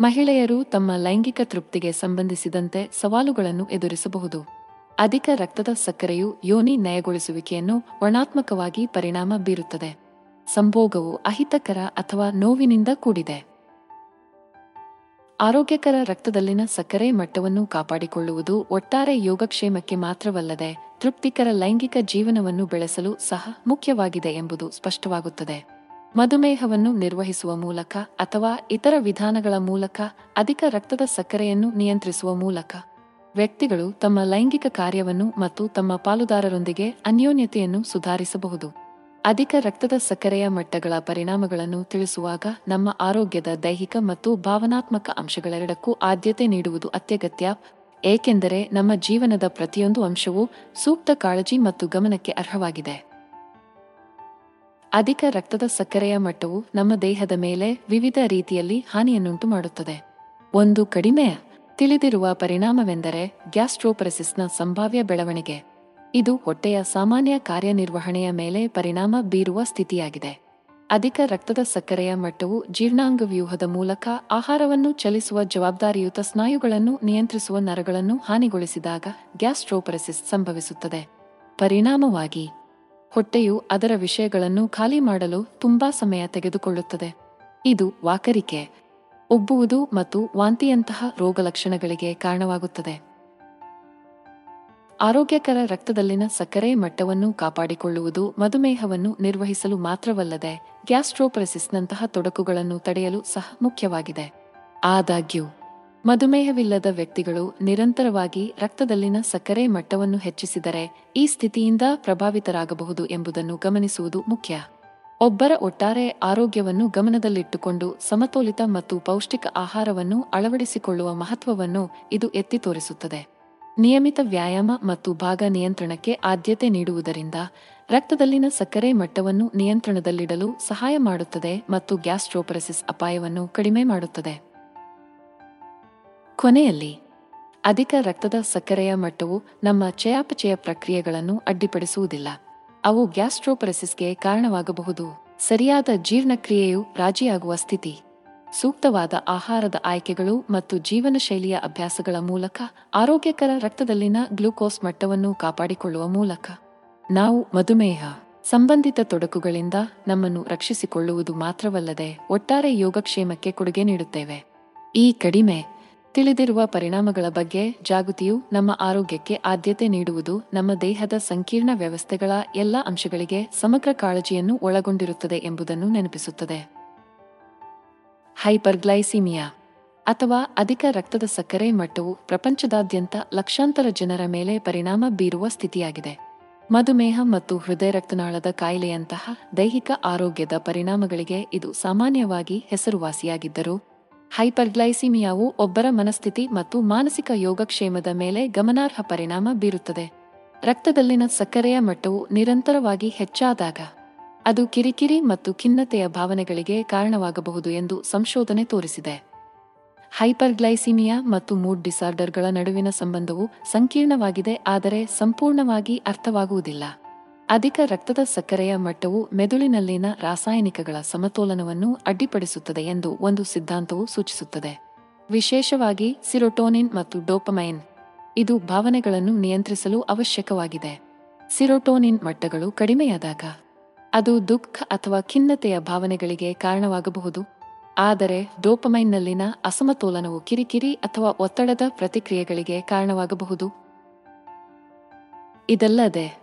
ಮಹಿಳೆಯರು ತಮ್ಮ ಲೈಂಗಿಕ ತೃಪ್ತಿಗೆ ಸಂಬಂಧಿಸಿದಂತೆ ಸವಾಲುಗಳನ್ನು ಎದುರಿಸಬಹುದು. ಅಧಿಕ ರಕ್ತದ ಸಕ್ಕರೆಯು ಯೋನಿ ನಯಗೊಳಿಸುವಿಕೆಯನ್ನು ವರ್ಣಾತ್ಮಕವಾಗಿ ಪರಿಣಾಮ ಬೀರುತ್ತದೆ. ಸಂಭೋಗವು ಅಹಿತಕರ ಅಥವಾ ನೋವಿನಿಂದ ಕೂಡಿದೆ. ಆರೋಗ್ಯಕರ ರಕ್ತದಲ್ಲಿನ ಸಕ್ಕರೆ ಮಟ್ಟವನ್ನು ಕಾಪಾಡಿಕೊಳ್ಳುವುದು ಒಟ್ಟಾರೆ ಯೋಗಕ್ಷೇಮಕ್ಕೆ ಮಾತ್ರವಲ್ಲದೆ ತೃಪ್ತಿಕರ ಲೈಂಗಿಕ ಜೀವನವನ್ನು ಬೆಳೆಸಲು ಸಹ ಮುಖ್ಯವಾಗಿದೆ ಎಂಬುದು ಸ್ಪಷ್ಟವಾಗುತ್ತದೆ. ಮಧುಮೇಹವನ್ನು ನಿರ್ವಹಿಸುವ ಮೂಲಕ ಅಥವಾ ಇತರ ವಿಧಾನಗಳ ಮೂಲಕ ಅಧಿಕ ರಕ್ತದ ಸಕ್ಕರೆಯನ್ನು ನಿಯಂತ್ರಿಸುವ ಮೂಲಕ ವ್ಯಕ್ತಿಗಳು ತಮ್ಮ ಲೈಂಗಿಕ ಕಾರ್ಯವನ್ನು ಮತ್ತು ತಮ್ಮ ಪಾಲುದಾರರೊಂದಿಗೆ ಅನ್ಯೋನ್ಯತೆಯನ್ನು ಸುಧಾರಿಸಬಹುದು. ಅಧಿಕ ರಕ್ತದ ಸಕ್ಕರೆಯ ಮಟ್ಟಗಳ ಪರಿಣಾಮಗಳನ್ನು ತಿಳಿಸುವಾಗ ನಮ್ಮ ಆರೋಗ್ಯದ ದೈಹಿಕ ಮತ್ತು ಭಾವನಾತ್ಮಕ ಅಂಶಗಳೆರಡಕ್ಕೂ ಆದ್ಯತೆ ನೀಡುವುದು ಅತ್ಯಗತ್ಯ. ಏಕೆಂದರೆ ನಮ್ಮ ಜೀವನದ ಪ್ರತಿಯೊಂದು ಅಂಶವೂ ಸೂಕ್ತ ಕಾಳಜಿ ಮತ್ತು ಗಮನಕ್ಕೆ ಅರ್ಹವಾಗಿದೆ. ಅಧಿಕ ರಕ್ತದ ಸಕ್ಕರೆಯ ಮಟ್ಟವು ನಮ್ಮ ದೇಹದ ಮೇಲೆ ವಿವಿಧ ರೀತಿಯಲ್ಲಿ ಹಾನಿಯನ್ನುಂಟು ಮಾಡುತ್ತದೆ. ಒಂದು ಕಡಿಮೆ ತಿಳಿದಿರುವ ಪರಿಣಾಮವೆಂದರೆ ಗ್ಯಾಸ್ಟ್ರೋಪರೆಸಿಸ್ನ ಸಂಭಾವ್ಯ ಬೆಳವಣಿಗೆ. ಇದು ಹೊಟ್ಟೆಯ ಸಾಮಾನ್ಯ ಕಾರ್ಯನಿರ್ವಹಣೆಯ ಮೇಲೆ ಪರಿಣಾಮ ಬೀರುವ ಸ್ಥಿತಿಯಾಗಿದೆ. ಅಧಿಕ ರಕ್ತದ ಸಕ್ಕರೆಯ ಮಟ್ಟವು ಜೀರ್ಣಾಂಗ ವ್ಯೂಹದ ಮೂಲಕ ಆಹಾರವನ್ನು ಚಲಿಸುವ ಜವಾಬ್ದಾರಿಯುತ ಸ್ನಾಯುಗಳನ್ನು ನಿಯಂತ್ರಿಸುವ ನರಗಳನ್ನು ಹಾನಿಗೊಳಿಸಿದಾಗ ಗ್ಯಾಸ್ಟ್ರೋಪರೆಸಿಸ್ ಸಂಭವಿಸುತ್ತದೆ. ಪರಿಣಾಮವಾಗಿ, ಹೊಟ್ಟೆಯು ಅದರ ವಿಷಯಗಳನ್ನು ಖಾಲಿ ಮಾಡಲು ತುಂಬಾ ಸಮಯ ತೆಗೆದುಕೊಳ್ಳುತ್ತದೆ. ಇದು ವಾಕರಿಕೆ, ಉಬ್ಬುವುದು ಮತ್ತು ವಾಂತಿಯಂತಹ ರೋಗಲಕ್ಷಣಗಳಿಗೆ ಕಾರಣವಾಗುತ್ತದೆ. ಆರೋಗ್ಯಕರ ರಕ್ತದಲ್ಲಿನ ಸಕ್ಕರೆ ಮಟ್ಟವನ್ನು ಕಾಪಾಡಿಕೊಳ್ಳುವುದು ಮಧುಮೇಹವನ್ನು ನಿರ್ವಹಿಸಲು ಮಾತ್ರವಲ್ಲದೆ ಗ್ಯಾಸ್ಟ್ರೋಪರೆಸಿಸ್ನಂತಹ ತೊಡಕುಗಳನ್ನು ತಡೆಯಲು ಸಹ ಮುಖ್ಯವಾಗಿದೆ. ಆದಾಗ್ಯೂ, ಮಧುಮೇಹವಿಲ್ಲದ ವ್ಯಕ್ತಿಗಳು ನಿರಂತರವಾಗಿ ರಕ್ತದಲ್ಲಿನ ಸಕ್ಕರೆ ಮಟ್ಟವನ್ನು ಹೆಚ್ಚಿಸಿದರೆ ಈ ಸ್ಥಿತಿಯಿಂದ ಪ್ರಭಾವಿತರಾಗಬಹುದು ಎಂಬುದನ್ನು ಗಮನಿಸುವುದು ಮುಖ್ಯ. ಒಬ್ಬರ ಒಟ್ಟಾರೆ ಆರೋಗ್ಯವನ್ನು ಗಮನದಲ್ಲಿಟ್ಟುಕೊಂಡು ಸಮತೋಲಿತ ಮತ್ತು ಪೌಷ್ಟಿಕ ಆಹಾರವನ್ನು ಅಳವಡಿಸಿಕೊಳ್ಳುವ ಮಹತ್ವವನ್ನು ಇದು ಎತ್ತಿ ತೋರಿಸುತ್ತದೆ. ನಿಯಮಿತ ವ್ಯಾಯಾಮ ಮತ್ತು ಭಾಗ ನಿಯಂತ್ರಣಕ್ಕೆ ಆದ್ಯತೆ ನೀಡುವುದರಿಂದ ರಕ್ತದಲ್ಲಿನ ಸಕ್ಕರೆ ಮಟ್ಟವನ್ನು ನಿಯಂತ್ರಣದಲ್ಲಿಡಲು ಸಹಾಯ ಮಾಡುತ್ತದೆ ಮತ್ತು ಗ್ಯಾಸ್ಟ್ರೋಪರಸಿಸ್ ಅಪಾಯವನ್ನು ಕಡಿಮೆ ಮಾಡುತ್ತದೆ. ಕೊನೆಯಲ್ಲಿ, ಅಧಿಕ ರಕ್ತದ ಸಕ್ಕರೆಯ ಮಟ್ಟವು ನಮ್ಮ ಚಯಾಪಚಯ ಪ್ರಕ್ರಿಯೆಗಳನ್ನು ಅಡ್ಡಿಪಡಿಸುವುದಿಲ್ಲ. ಅವು ಗ್ಯಾಸ್ಟ್ರೋಪರಸಿಸ್ಗೆ ಕಾರಣವಾಗಬಹುದು. ಸರಿಯಾದ ಜೀರ್ಣಕ್ರಿಯೆಯು ರಾಜಿಯಾಗುವ ಸ್ಥಿತಿ. ಸೂಕ್ತವಾದ ಆಹಾರದ ಆಯ್ಕೆಗಳು ಮತ್ತು ಜೀವನ ಶೈಲಿಯ ಅಭ್ಯಾಸಗಳ ಮೂಲಕ ಆರೋಗ್ಯಕರ ರಕ್ತದಲ್ಲಿನ ಗ್ಲೂಕೋಸ್ ಮಟ್ಟವನ್ನು ಕಾಪಾಡಿಕೊಳ್ಳುವ ಮೂಲಕ ನಾವು ಮಧುಮೇಹ, ಸಂಬಂಧಿತ ತೊಡಕುಗಳಿಂದ ನಮ್ಮನ್ನು ರಕ್ಷಿಸಿಕೊಳ್ಳುವುದು ಮಾತ್ರವಲ್ಲದೆ ಒಟ್ಟಾರೆ ಯೋಗಕ್ಷೇಮಕ್ಕೆ ಕೊಡುಗೆ ನೀಡುತ್ತೇವೆ. ಈ ಕಡಿಮೆ, ತಿಳಿದಿರುವ ಪರಿಣಾಮಗಳ ಬಗ್ಗೆ ಜಾಗೃತಿಯು ನಮ್ಮ ಆರೋಗ್ಯಕ್ಕೆ ಆದ್ಯತೆ ನೀಡುವುದು ನಮ್ಮ ದೇಹದ ಸಂಕೀರ್ಣ ವ್ಯವಸ್ಥೆಗಳ ಎಲ್ಲ ಅಂಶಗಳಿಗೆ ಸಮಗ್ರ ಕಾಳಜಿಯನ್ನು ಒಳಗೊಂಡಿರುತ್ತದೆ ಎಂಬುದನ್ನು ನೆನಪಿಸುತ್ತದೆ. ಹೈಪರ್ಗ್ಲೈಸಿಮಿಯಾ, ಅಥವಾ ಅಧಿಕ ರಕ್ತದ ಸಕ್ಕರೆ ಮಟ್ಟವು ಪ್ರಪಂಚದಾದ್ಯಂತ ಲಕ್ಷಾಂತರ ಜನರ ಮೇಲೆ ಪರಿಣಾಮ ಬೀರುವ ಸ್ಥಿತಿಯಾಗಿದೆ. ಮಧುಮೇಹ ಮತ್ತು ಹೃದಯ ರಕ್ತನಾಳದ ಕಾಯಿಲೆಯಂತಹ ದೈಹಿಕ ಆರೋಗ್ಯದ ಪರಿಣಾಮಗಳಿಗೆ ಇದು ಸಾಮಾನ್ಯವಾಗಿ ಹೆಸರುವಾಸಿಯಾಗಿದ್ದರೂ, ಹೈಪರ್ಗ್ಲೈಸಿಮಿಯಾವು ಒಬ್ಬರ ಮನಸ್ಥಿತಿ ಮತ್ತು ಮಾನಸಿಕ ಯೋಗಕ್ಷೇಮದ ಮೇಲೆ ಗಮನಾರ್ಹ ಪರಿಣಾಮ ಬೀರುತ್ತದೆ. ರಕ್ತದಲ್ಲಿನ ಸಕ್ಕರೆಯ ಮಟ್ಟವು ನಿರಂತರವಾಗಿ ಹೆಚ್ಚಾದಾಗ ಅದು ಕಿರಿಕಿರಿ ಮತ್ತು ಖಿನ್ನತೆಯ ಭಾವನೆಗಳಿಗೆ ಕಾರಣವಾಗಬಹುದು ಎಂದು ಸಂಶೋಧನೆ ತೋರಿಸಿದೆ. ಹೈಪರ್ಗ್ಲೈಸಿಮಿಯಾ ಮತ್ತು ಮೂಡ್ ಡಿಸಾರ್ಡರ್ಗಳ ನಡುವಿನ ಸಂಬಂಧವು ಸಂಕೀರ್ಣವಾಗಿದೆ ಆದರೆ ಸಂಪೂರ್ಣವಾಗಿ ಅರ್ಥವಾಗುವುದಿಲ್ಲ. ಅಧಿಕ ರಕ್ತದ ಸಕ್ಕರೆಯ ಮಟ್ಟವು ಮೆದುಳಿನಲ್ಲಿನ ರಾಸಾಯನಿಕಗಳ ಸಮತೋಲನವನ್ನು ಅಡ್ಡಿಪಡಿಸುತ್ತದೆ ಎಂದು ಒಂದು ಸಿದ್ಧಾಂತವು ಸೂಚಿಸುತ್ತದೆ. ವಿಶೇಷವಾಗಿ ಸಿರೋಟೋನಿನ್ ಮತ್ತು ಡೋಪಮೈನ್. ಇದು ಭಾವನೆಗಳನ್ನು ನಿಯಂತ್ರಿಸಲು ಅವಶ್ಯಕವಾಗಿದೆ. ಸಿರೋಟೋನಿನ್ ಮಟ್ಟಗಳು ಕಡಿಮೆಯಾದಾಗ ಅದು ದುಃಖ ಅಥವಾ ಖಿನ್ನತೆಯ ಭಾವನೆಗಳಿಗೆ ಕಾರಣವಾಗಬಹುದು. ಆದರೆ ಡೋಪಮೈನ್ನಲ್ಲಿನ ಅಸಮತೋಲನವು ಕಿರಿಕಿರಿ ಅಥವಾ ಒತ್ತಡದ ಪ್ರತಿಕ್ರಿಯೆಗಳಿಗೆ ಕಾರಣವಾಗಬಹುದು. ಇದಲ್ಲದೆ,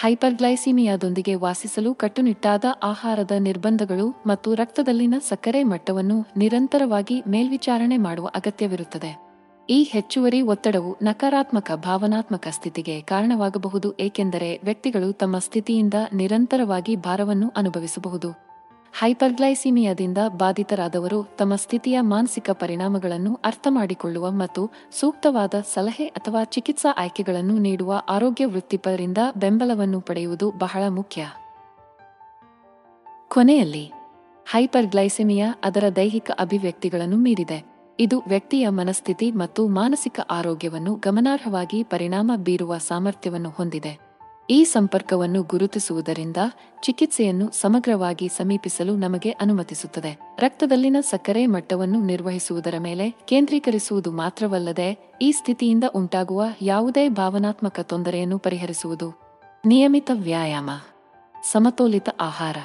ಹೈಪರ್ಗ್ಲೈಸಿಮಿಯಾದೊಂದಿಗೆ ವಾಸಿಸಲು ಕಟ್ಟುನಿಟ್ಟಾದ ಆಹಾರದ ನಿರ್ಬಂಧಗಳು ಮತ್ತು ರಕ್ತದಲ್ಲಿನ ಸಕ್ಕರೆ ಮಟ್ಟವನ್ನು ನಿರಂತರವಾಗಿ ಮೇಲ್ವಿಚಾರಣೆ ಮಾಡುವ ಅಗತ್ಯವಿರುತ್ತದೆ. ಈ ಹೆಚ್ಚುವರಿ ಒತ್ತಡವು ನಕಾರಾತ್ಮಕ, ಭಾವನಾತ್ಮಕ ಸ್ಥಿತಿಗೆ ಕಾರಣವಾಗಬಹುದು, ಏಕೆಂದರೆ ವ್ಯಕ್ತಿಗಳು ತಮ್ಮ ಸ್ಥಿತಿಯಿಂದ ನಿರಂತರವಾಗಿ ಭಾರವನ್ನು ಅನುಭವಿಸಬಹುದು. ಹೈಪರ್ಗ್ಲೈಸಿಮಿಯಾದಿಂದ ಬಾಧಿತರಾದವರು ತಮ್ಮ ಸ್ಥಿತಿಯ ಮಾನಸಿಕ ಪರಿಣಾಮಗಳನ್ನು ಅರ್ಥಮಾಡಿಕೊಳ್ಳುವ ಮತ್ತು ಸೂಕ್ತವಾದ ಸಲಹೆ ಅಥವಾ ಚಿಕಿತ್ಸಾ ಆಯ್ಕೆಗಳನ್ನು ನೀಡುವ ಆರೋಗ್ಯ ವೃತ್ತಿಪರರಿಂದ ಬೆಂಬಲವನ್ನು ಪಡೆಯುವುದು ಬಹಳ ಮುಖ್ಯ. ಕೊನೆಯಲ್ಲಿ, ಹೈಪರ್ಗ್ಲೈಸಿಮಿಯಾ ಅದರ ದೈಹಿಕ ಅಭಿವ್ಯಕ್ತಿಗಳನ್ನು ಮೀರಿದೆ. ಇದು ವ್ಯಕ್ತಿಯ ಮನಸ್ಥಿತಿ ಮತ್ತು ಮಾನಸಿಕ ಆರೋಗ್ಯವನ್ನು ಗಮನಾರ್ಹವಾಗಿ ಪರಿಣಾಮ ಬೀರುವ ಸಾಮರ್ಥ್ಯವನ್ನು ಹೊಂದಿದೆ. ಈ ಸಂಪರ್ಕವನ್ನು ಗುರುತಿಸುವುದರಿಂದ ಚಿಕಿತ್ಸೆಯನ್ನು ಸಮಗ್ರವಾಗಿ ಸಮೀಪಿಸಲು ನಮಗೆ ಅನುಮತಿಸುತ್ತದೆ. ರಕ್ತದಲ್ಲಿನ ಸಕ್ಕರೆ ಮಟ್ಟವನ್ನು ನಿರ್ವಹಿಸುವುದರ ಮೇಲೆ ಕೇಂದ್ರೀಕರಿಸುವುದು ಮಾತ್ರವಲ್ಲದೆ ಈ ಸ್ಥಿತಿಯಿಂದ ಉಂಟಾಗುವ ಯಾವುದೇ ಭಾವನಾತ್ಮಕ ತೊಂದರೆಯನ್ನು ಪರಿಹರಿಸುವುದು. ನಿಯಮಿತ ವ್ಯಾಯಾಮ. ಸಮತೋಲಿತ ಆಹಾರ.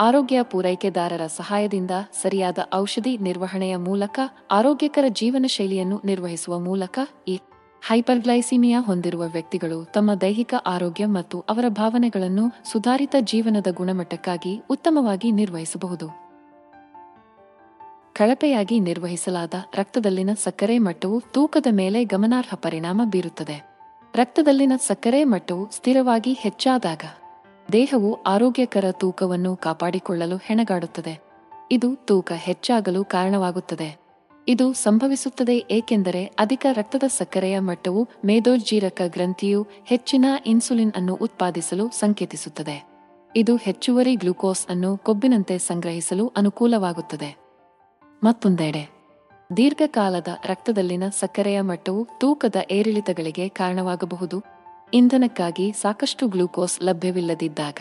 ಆರೋಗ್ಯ ಪೂರೈಕೆದಾರರ ಸಹಾಯದಿಂದ ಸರಿಯಾದ ಔಷಧಿ ನಿರ್ವಹಣೆಯ ಮೂಲಕ ಆರೋಗ್ಯಕರ ಜೀವನ ಶೈಲಿಯನ್ನು ನಿರ್ವಹಿಸುವ ಮೂಲಕ ಈ ಹೈಪರ್ಗ್ಲೈಸಿಮಿಯಾ ಹೊಂದಿರುವ ವ್ಯಕ್ತಿಗಳು ತಮ್ಮ ದೈಹಿಕ ಆರೋಗ್ಯ ಮತ್ತು ಅವರ ಭಾವನೆಗಳನ್ನು ಸುಧಾರಿತ ಜೀವನದ ಗುಣಮಟ್ಟಕ್ಕಾಗಿ ಉತ್ತಮವಾಗಿ ನಿರ್ವಹಿಸಬಹುದು. ಕಳಪೆಯಾಗಿ ನಿರ್ವಹಿಸಲಾದ ರಕ್ತದಲ್ಲಿನ ಸಕ್ಕರೆ ಮಟ್ಟವು ತೂಕದ ಮೇಲೆ ಗಮನಾರ್ಹ ಪರಿಣಾಮ ಬೀರುತ್ತದೆ. ರಕ್ತದಲ್ಲಿನ ಸಕ್ಕರೆ ಮಟ್ಟವು ಸ್ಥಿರವಾಗಿ ಹೆಚ್ಚಾದಾಗ ದೇಹವು ಆರೋಗ್ಯಕರ ತೂಕವನ್ನು ಕಾಪಾಡಿಕೊಳ್ಳಲು ಹೆಣಗಾಡುತ್ತದೆ. ಇದು ತೂಕ ಹೆಚ್ಚಾಗಲು ಕಾರಣವಾಗುತ್ತದೆ. ಇದು ಸಂಭವಿಸುತ್ತದೆ ಏಕೆಂದರೆ ಅಧಿಕ ರಕ್ತದ ಸಕ್ಕರೆಯ ಮಟ್ಟವು ಮೇದೋಜ್ಜೀರಕ ಗ್ರಂಥಿಯು ಹೆಚ್ಚಿನ ಇನ್ಸುಲಿನ್ ಅನ್ನು ಉತ್ಪಾದಿಸಲು ಸಂಕೇತಿಸುತ್ತದೆ. ಇದು ಹೆಚ್ಚುವರಿ ಗ್ಲೂಕೋಸ್ ಅನ್ನು ಕೊಬ್ಬಿನಂತೆ ಸಂಗ್ರಹಿಸಲು ಅನುಕೂಲವಾಗುತ್ತದೆ. ಮತ್ತೊಂದೆಡೆ, ದೀರ್ಘಕಾಲದ ರಕ್ತದಲ್ಲಿನ ಸಕ್ಕರೆಯ ಮಟ್ಟವು ತೂಕದ ಏರಿಳಿತಗಳಿಗೆ ಕಾರಣವಾಗಬಹುದು. ಇಂಧನಕ್ಕಾಗಿ ಸಾಕಷ್ಟು ಗ್ಲೂಕೋಸ್ ಲಭ್ಯವಿಲ್ಲದಿದ್ದಾಗ,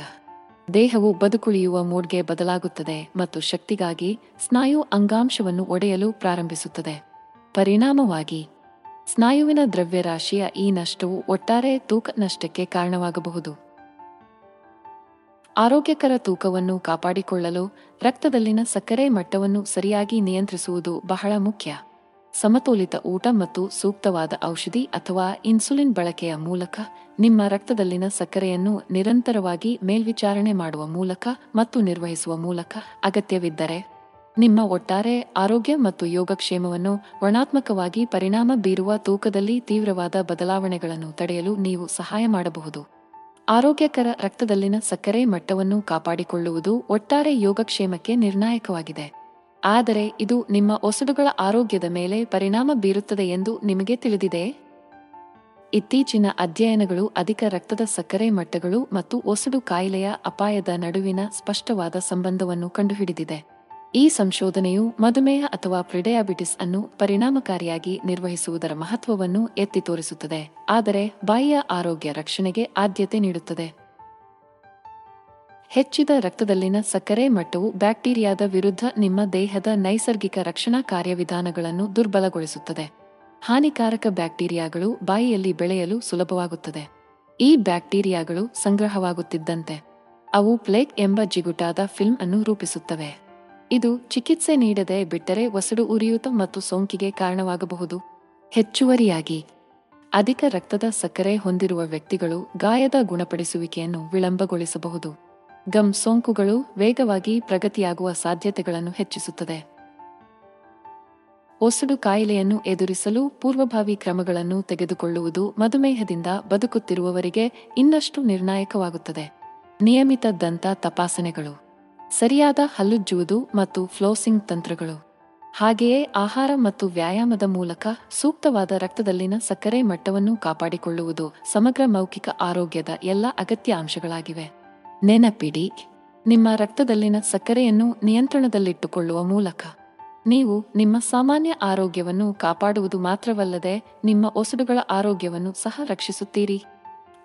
ದೇಹವು ಬದುಕುಳಿಯುವ ಮೂಡ್ಗೆ ಬದಲಾಗುತ್ತದೆ ಮತ್ತು ಶಕ್ತಿಗಾಗಿ ಸ್ನಾಯು ಅಂಗಾಂಶವನ್ನು ಒಡೆಯಲು ಪ್ರಾರಂಭಿಸುತ್ತದೆ. ಪರಿಣಾಮವಾಗಿ, ಸ್ನಾಯುವಿನ ದ್ರವ್ಯರಾಶಿಯ ಈ ನಷ್ಟವು ಒಟ್ಟಾರೆ ತೂಕ ನಷ್ಟಕ್ಕೆ ಕಾರಣವಾಗಬಹುದು. ಆರೋಗ್ಯಕರ ತೂಕವನ್ನು ಕಾಪಾಡಿಕೊಳ್ಳಲು ರಕ್ತದಲ್ಲಿನ ಸಕ್ಕರೆ ಮಟ್ಟವನ್ನು ಸರಿಯಾಗಿ ನಿಯಂತ್ರಿಸುವುದು ಬಹಳ ಮುಖ್ಯ. ಸಮತೋಲಿತ ಊಟ ಮತ್ತು ಸೂಕ್ತವಾದ ಔಷಧಿ ಅಥವಾ ಇನ್ಸುಲಿನ್ ಬಳಕೆಯ ಮೂಲಕ ನಿಮ್ಮ ರಕ್ತದಲ್ಲಿನ ಸಕ್ಕರೆಯನ್ನು ನಿರಂತರವಾಗಿ ಮೇಲ್ವಿಚಾರಣೆ ಮಾಡುವ ಮೂಲಕ ಮತ್ತು ನಿರ್ವಹಿಸುವ ಮೂಲಕ ಅಗತ್ಯವಿದ್ದರೆ, ನಿಮ್ಮ ಒಟ್ಟಾರೆ ಆರೋಗ್ಯ ಮತ್ತು ಯೋಗಕ್ಷೇಮವನ್ನು ವರ್ಣಾತ್ಮಕವಾಗಿ ಪರಿಣಾಮ ಬೀರುವ ತೂಕದಲ್ಲಿ ತೀವ್ರವಾದ ಬದಲಾವಣೆಗಳನ್ನು ತಡೆಯಲು ನೀವು ಸಹಾಯ ಮಾಡಬಹುದು. ಆರೋಗ್ಯಕರ ರಕ್ತದಲ್ಲಿನ ಸಕ್ಕರೆ ಮಟ್ಟವನ್ನು ಕಾಪಾಡಿಕೊಳ್ಳುವುದು ಒಟ್ಟಾರೆ ಯೋಗಕ್ಷೇಮಕ್ಕೆ ನಿರ್ಣಾಯಕವಾಗಿದೆ. ಆದರೆ ಇದು ನಿಮ್ಮ ಒಸಡುಗಳ ಆರೋಗ್ಯದ ಮೇಲೆ ಪರಿಣಾಮ ಬೀರುತ್ತದೆ ಎಂದು ನಿಮಗೆ ತಿಳಿದಿದೆ? ಇತ್ತೀಚಿನ ಅಧ್ಯಯನಗಳು ಅಧಿಕ ರಕ್ತದ ಸಕ್ಕರೆ ಮಟ್ಟಗಳು ಮತ್ತು ಒಸಡು ಕಾಯಿಲೆಯ ಅಪಾಯದ ನಡುವಿನ ಸ್ಪಷ್ಟವಾದ ಸಂಬಂಧವನ್ನು ಕಂಡುಹಿಡಿದಿದೆ. ಈ ಸಂಶೋಧನೆಯು ಮಧುಮೇಹ ಅಥವಾ ಪ್ರಿಡಯಾಬಿಟಿಸ್ ಅನ್ನು ಪರಿಣಾಮಕಾರಿಯಾಗಿ ನಿರ್ವಹಿಸುವುದರ ಮಹತ್ವವನ್ನು ಎತ್ತಿ ತೋರಿಸುತ್ತದೆ, ಆದರೆ ಬಾಯಿಯ ಆರೋಗ್ಯ ರಕ್ಷಣೆಗೆ ಆದ್ಯತೆ ನೀಡುತ್ತದೆ. ಹೆಚ್ಚಿದ ರಕ್ತದಲ್ಲಿನ ಸಕ್ಕರೆ ಮಟ್ಟವು ಬ್ಯಾಕ್ಟೀರಿಯಾದ ವಿರುದ್ಧ ನಿಮ್ಮ ದೇಹದ ನೈಸರ್ಗಿಕ ರಕ್ಷಣಾ ಕಾರ್ಯವಿಧಾನಗಳನ್ನು ದುರ್ಬಲಗೊಳಿಸುತ್ತದೆ. ಹಾನಿಕಾರಕ ಬ್ಯಾಕ್ಟೀರಿಯಾಗಳು ಬಾಯಿಯಲ್ಲಿ ಬೆಳೆಯಲು ಸುಲಭವಾಗುತ್ತದೆ. ಈ ಬ್ಯಾಕ್ಟೀರಿಯಾಗಳು ಸಂಗ್ರಹವಾಗುತ್ತಿದ್ದಂತೆ. ಅವು ಪ್ಲೇಕ್ ಎಂಬ ಜಿಗುಟಾದ ಫಿಲ್ಮ್ ಅನ್ನು ರೂಪಿಸುತ್ತವೆ. ಇದು ಚಿಕಿತ್ಸೆ ನೀಡದೆ ಬಿಟ್ಟರೆ ಒಸಡು ಉರಿಯೂತ ಮತ್ತು ಸೋಂಕಿಗೆ ಕಾರಣವಾಗಬಹುದು. ಹೆಚ್ಚುವರಿಯಾಗಿ, ಅಧಿಕ ರಕ್ತದ ಸಕ್ಕರೆ ಹೊಂದಿರುವ ವ್ಯಕ್ತಿಗಳು ಗಾಯದ ಗುಣಪಡಿಸುವಿಕೆಯನ್ನು ವಿಳಂಬಗೊಳಿಸಬಹುದು. ಗಮ್ ಸೋಂಕುಗಳು ವೇಗವಾಗಿ ಪ್ರಗತಿಯಾಗುವ ಸಾಧ್ಯತೆಗಳನ್ನು ಹೆಚ್ಚಿಸುತ್ತದೆ. ಒಸಡು ಕಾಯಿಲೆಯನ್ನು ಎದುರಿಸಲು ಪೂರ್ವಭಾವಿ ಕ್ರಮಗಳನ್ನು ತೆಗೆದುಕೊಳ್ಳುವುದು ಮಧುಮೇಹದಿಂದ ಬದುಕುತ್ತಿರುವವರಿಗೆ ಇನ್ನಷ್ಟು ನಿರ್ಣಾಯಕವಾಗುತ್ತದೆ. ನಿಯಮಿತ ದಂತ ತಪಾಸಣೆಗಳು, ಸರಿಯಾದ ಹಲ್ಲುಜ್ಜುವುದು ಮತ್ತು ಫ್ಲೋಸಿಂಗ್ ತಂತ್ರಗಳು, ಹಾಗೆಯೇ ಆಹಾರ ಮತ್ತು ವ್ಯಾಯಾಮದ ಮೂಲಕ ಸೂಕ್ತವಾದ ರಕ್ತದಲ್ಲಿನ ಸಕ್ಕರೆ ಮಟ್ಟವನ್ನು ಕಾಪಾಡಿಕೊಳ್ಳುವುದು ಸಮಗ್ರ ಮೌಖಿಕ ಆರೋಗ್ಯದ ಎಲ್ಲ ಅಗತ್ಯ ಅಂಶಗಳಾಗಿವೆ. ನೆನಪಿಡಿ, ನಿಮ್ಮ ರಕ್ತದಲ್ಲಿನ ಸಕ್ಕರೆಯನ್ನು ನಿಯಂತ್ರಣದಲ್ಲಿಟ್ಟುಕೊಳ್ಳುವ ಮೂಲಕ. ನೀವು ನಿಮ್ಮ ಸಾಮಾನ್ಯ ಆರೋಗ್ಯವನ್ನು ಕಾಪಾಡುವುದು ಮಾತ್ರವಲ್ಲದೆ ನಿಮ್ಮ ಒಸಡುಗಳ ಆರೋಗ್ಯವನ್ನು ಸಹ ರಕ್ಷಿಸುತ್ತೀರಿ.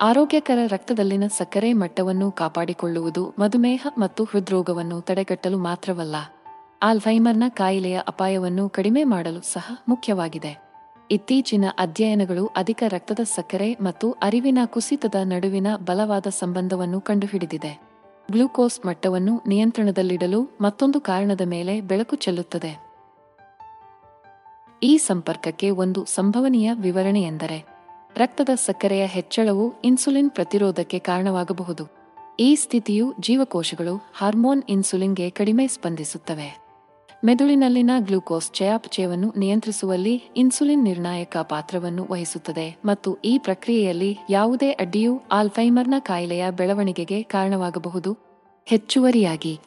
ಆರೋಗ್ಯಕರ ರಕ್ತದಲ್ಲಿನ ಸಕ್ಕರೆ ಮಟ್ಟವನ್ನು ಕಾಪಾಡಿಕೊಳ್ಳುವುದು ಮಧುಮೇಹ ಮತ್ತು ಹೃದ್ರೋಗವನ್ನು ತಡೆಗಟ್ಟಲು ಮಾತ್ರವಲ್ಲ. ಆಲ್ಫೈಮರ್ನ ಕಾಯಿಲೆಯ ಅಪಾಯವನ್ನು ಕಡಿಮೆ ಮಾಡಲು ಸಹ ಮುಖ್ಯವಾಗಿದೆ. ಇತ್ತೀಚಿನ ಅಧ್ಯಯನಗಳು ಅಧಿಕ ರಕ್ತದ ಸಕ್ಕರೆ ಮತ್ತು ಅರಿವಿನ ಕುಸಿತದ ನಡುವಿನ ಬಲವಾದ ಸಂಬಂಧವನ್ನು ಕಂಡುಹಿಡಿದಿದೆ. ಗ್ಲೂಕೋಸ್ ಮಟ್ಟವನ್ನು ನಿಯಂತ್ರಣದಲ್ಲಿಡಲು ಮತ್ತೊಂದು ಕಾರಣದ ಮೇಲೆ ಬೆಳಕು ಚೆಲ್ಲುತ್ತದೆ. ಈ ಸಂಪರ್ಕಕ್ಕೆ ಒಂದು ಸಂಭವನೀಯ ವಿವರಣೆಯೆಂದರೆ ರಕ್ತದ ಸಕ್ಕರೆಯ ಹೆಚ್ಚಳವು ಇನ್ಸುಲಿನ್ ಪ್ರತಿರೋಧಕ್ಕೆ ಕಾರಣವಾಗಬಹುದು. ಈ ಸ್ಥಿತಿಯು ಜೀವಕೋಶಗಳು ಹಾರ್ಮೋನ್ ಇನ್ಸುಲಿನ್ಗೆ ಕಡಿಮೆ ಸ್ಪಂದಿಸುತ್ತವೆ. ಮೆದುಳಿನಲ್ಲಿನ ಗ್ಲೂಕೋಸ್ ಚಯಾಪಚಯವನ್ನು ನಿಯಂತ್ರಿಸುವಲ್ಲಿ ಇನ್ಸುಲಿನ್ ನಿರ್ಣಾಯಕ ಪಾತ್ರವನ್ನು ವಹಿಸುತ್ತದೆ ಮತ್ತು ಈ ಪ್ರಕ್ರಿಯೆಯಲ್ಲಿ ಯಾವುದೇ ಅಡ್ಡಿಯು ಆಲ್ಫೈಮರ್ನ ಕಾಯಿಲೆಯ ಬೆಳವಣಿಗೆಗೆ ಕಾರಣವಾಗಬಹುದು. ಹೆಚ್ಚುವರಿಯಾಗಿ,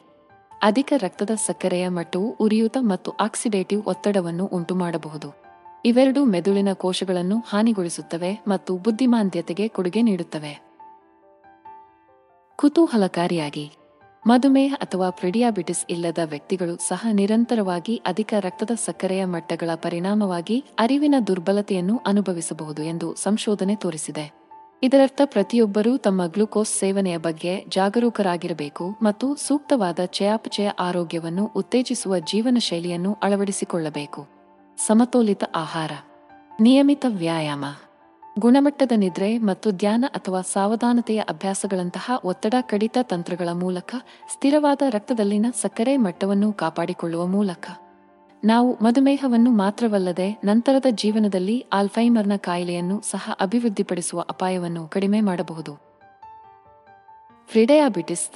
ಅಧಿಕ ರಕ್ತದ ಸಕ್ಕರೆಯ ಮಟ್ಟವು ಉರಿಯೂತ ಮತ್ತು ಆಕ್ಸಿಡೇಟಿವ್ ಒತ್ತಡವನ್ನು ಉಂಟುಮಾಡಬಹುದು. ಇವೆರಡೂ ಮೆದುಳಿನ ಕೋಶಗಳನ್ನು ಹಾನಿಗೊಳಿಸುತ್ತವೆ ಮತ್ತು ಬುದ್ಧಿಮಾಂದ್ಯತೆಗೆ ಕೊಡುಗೆ ನೀಡುತ್ತವೆ. ಕುತೂಹಲಕಾರಿಯಾಗಿ ಮಧುಮೇಹ ಅಥವಾ ಪ್ರಿಡಿಯಾಬಿಟಿಸ್ ಇಲ್ಲದ ವ್ಯಕ್ತಿಗಳು ಸಹ ನಿರಂತರವಾಗಿ ಅಧಿಕ ರಕ್ತದ ಸಕ್ಕರೆಯ ಮಟ್ಟಗಳ ಪರಿಣಾಮವಾಗಿ ಅರಿವಿನ ದುರ್ಬಲತೆಯನ್ನು ಅನುಭವಿಸಬಹುದು ಎಂದು ಸಂಶೋಧನೆ ತೋರಿಸಿದೆ. ಇದರರ್ಥ ಪ್ರತಿಯೊಬ್ಬರೂ ತಮ್ಮ ಗ್ಲುಕೋಸ್ ಸೇವನೆಯ ಬಗ್ಗೆ ಜಾಗರೂಕರಾಗಿರಬೇಕು ಮತ್ತು ಸೂಕ್ತವಾದ ಚಯಾಪಚಯ ಆರೋಗ್ಯವನ್ನು ಉತ್ತೇಜಿಸುವ ಜೀವನ ಶೈಲಿಯನ್ನು ಅಳವಡಿಸಿಕೊಳ್ಳಬೇಕು. ಸಮತೋಲಿತ ಆಹಾರ. ನಿಯಮಿತ ವ್ಯಾಯಾಮ. ಗುಣಮಟ್ಟದ ನಿದ್ರೆ ಮತ್ತು ಧ್ಯಾನ ಅಥವಾ ಸಾವಧಾನತೆಯ ಅಭ್ಯಾಸಗಳಂತಹ ಒತ್ತಡ ಕಡಿತ ತಂತ್ರಗಳ ಮೂಲಕ ಸ್ಥಿರವಾದ ರಕ್ತದಲ್ಲಿನ ಸಕ್ಕರೆ ಮಟ್ಟವನ್ನು ಕಾಪಾಡಿಕೊಳ್ಳುವ ಮೂಲಕ. ನಾವು ಮಧುಮೇಹವನ್ನು ಮಾತ್ರವಲ್ಲದೆ ನಂತರದ ಜೀವನದಲ್ಲಿ ಆಲ್ಫೈಮರ್ನ ಕಾಯಿಲೆಯನ್ನು ಸಹ ಅಭಿವೃದ್ಧಿಪಡಿಸುವ ಅಪಾಯವನ್ನು ಕಡಿಮೆ ಮಾಡಬಹುದು. ಫ್ರಿಡಯಾಬಿಟಿಸ್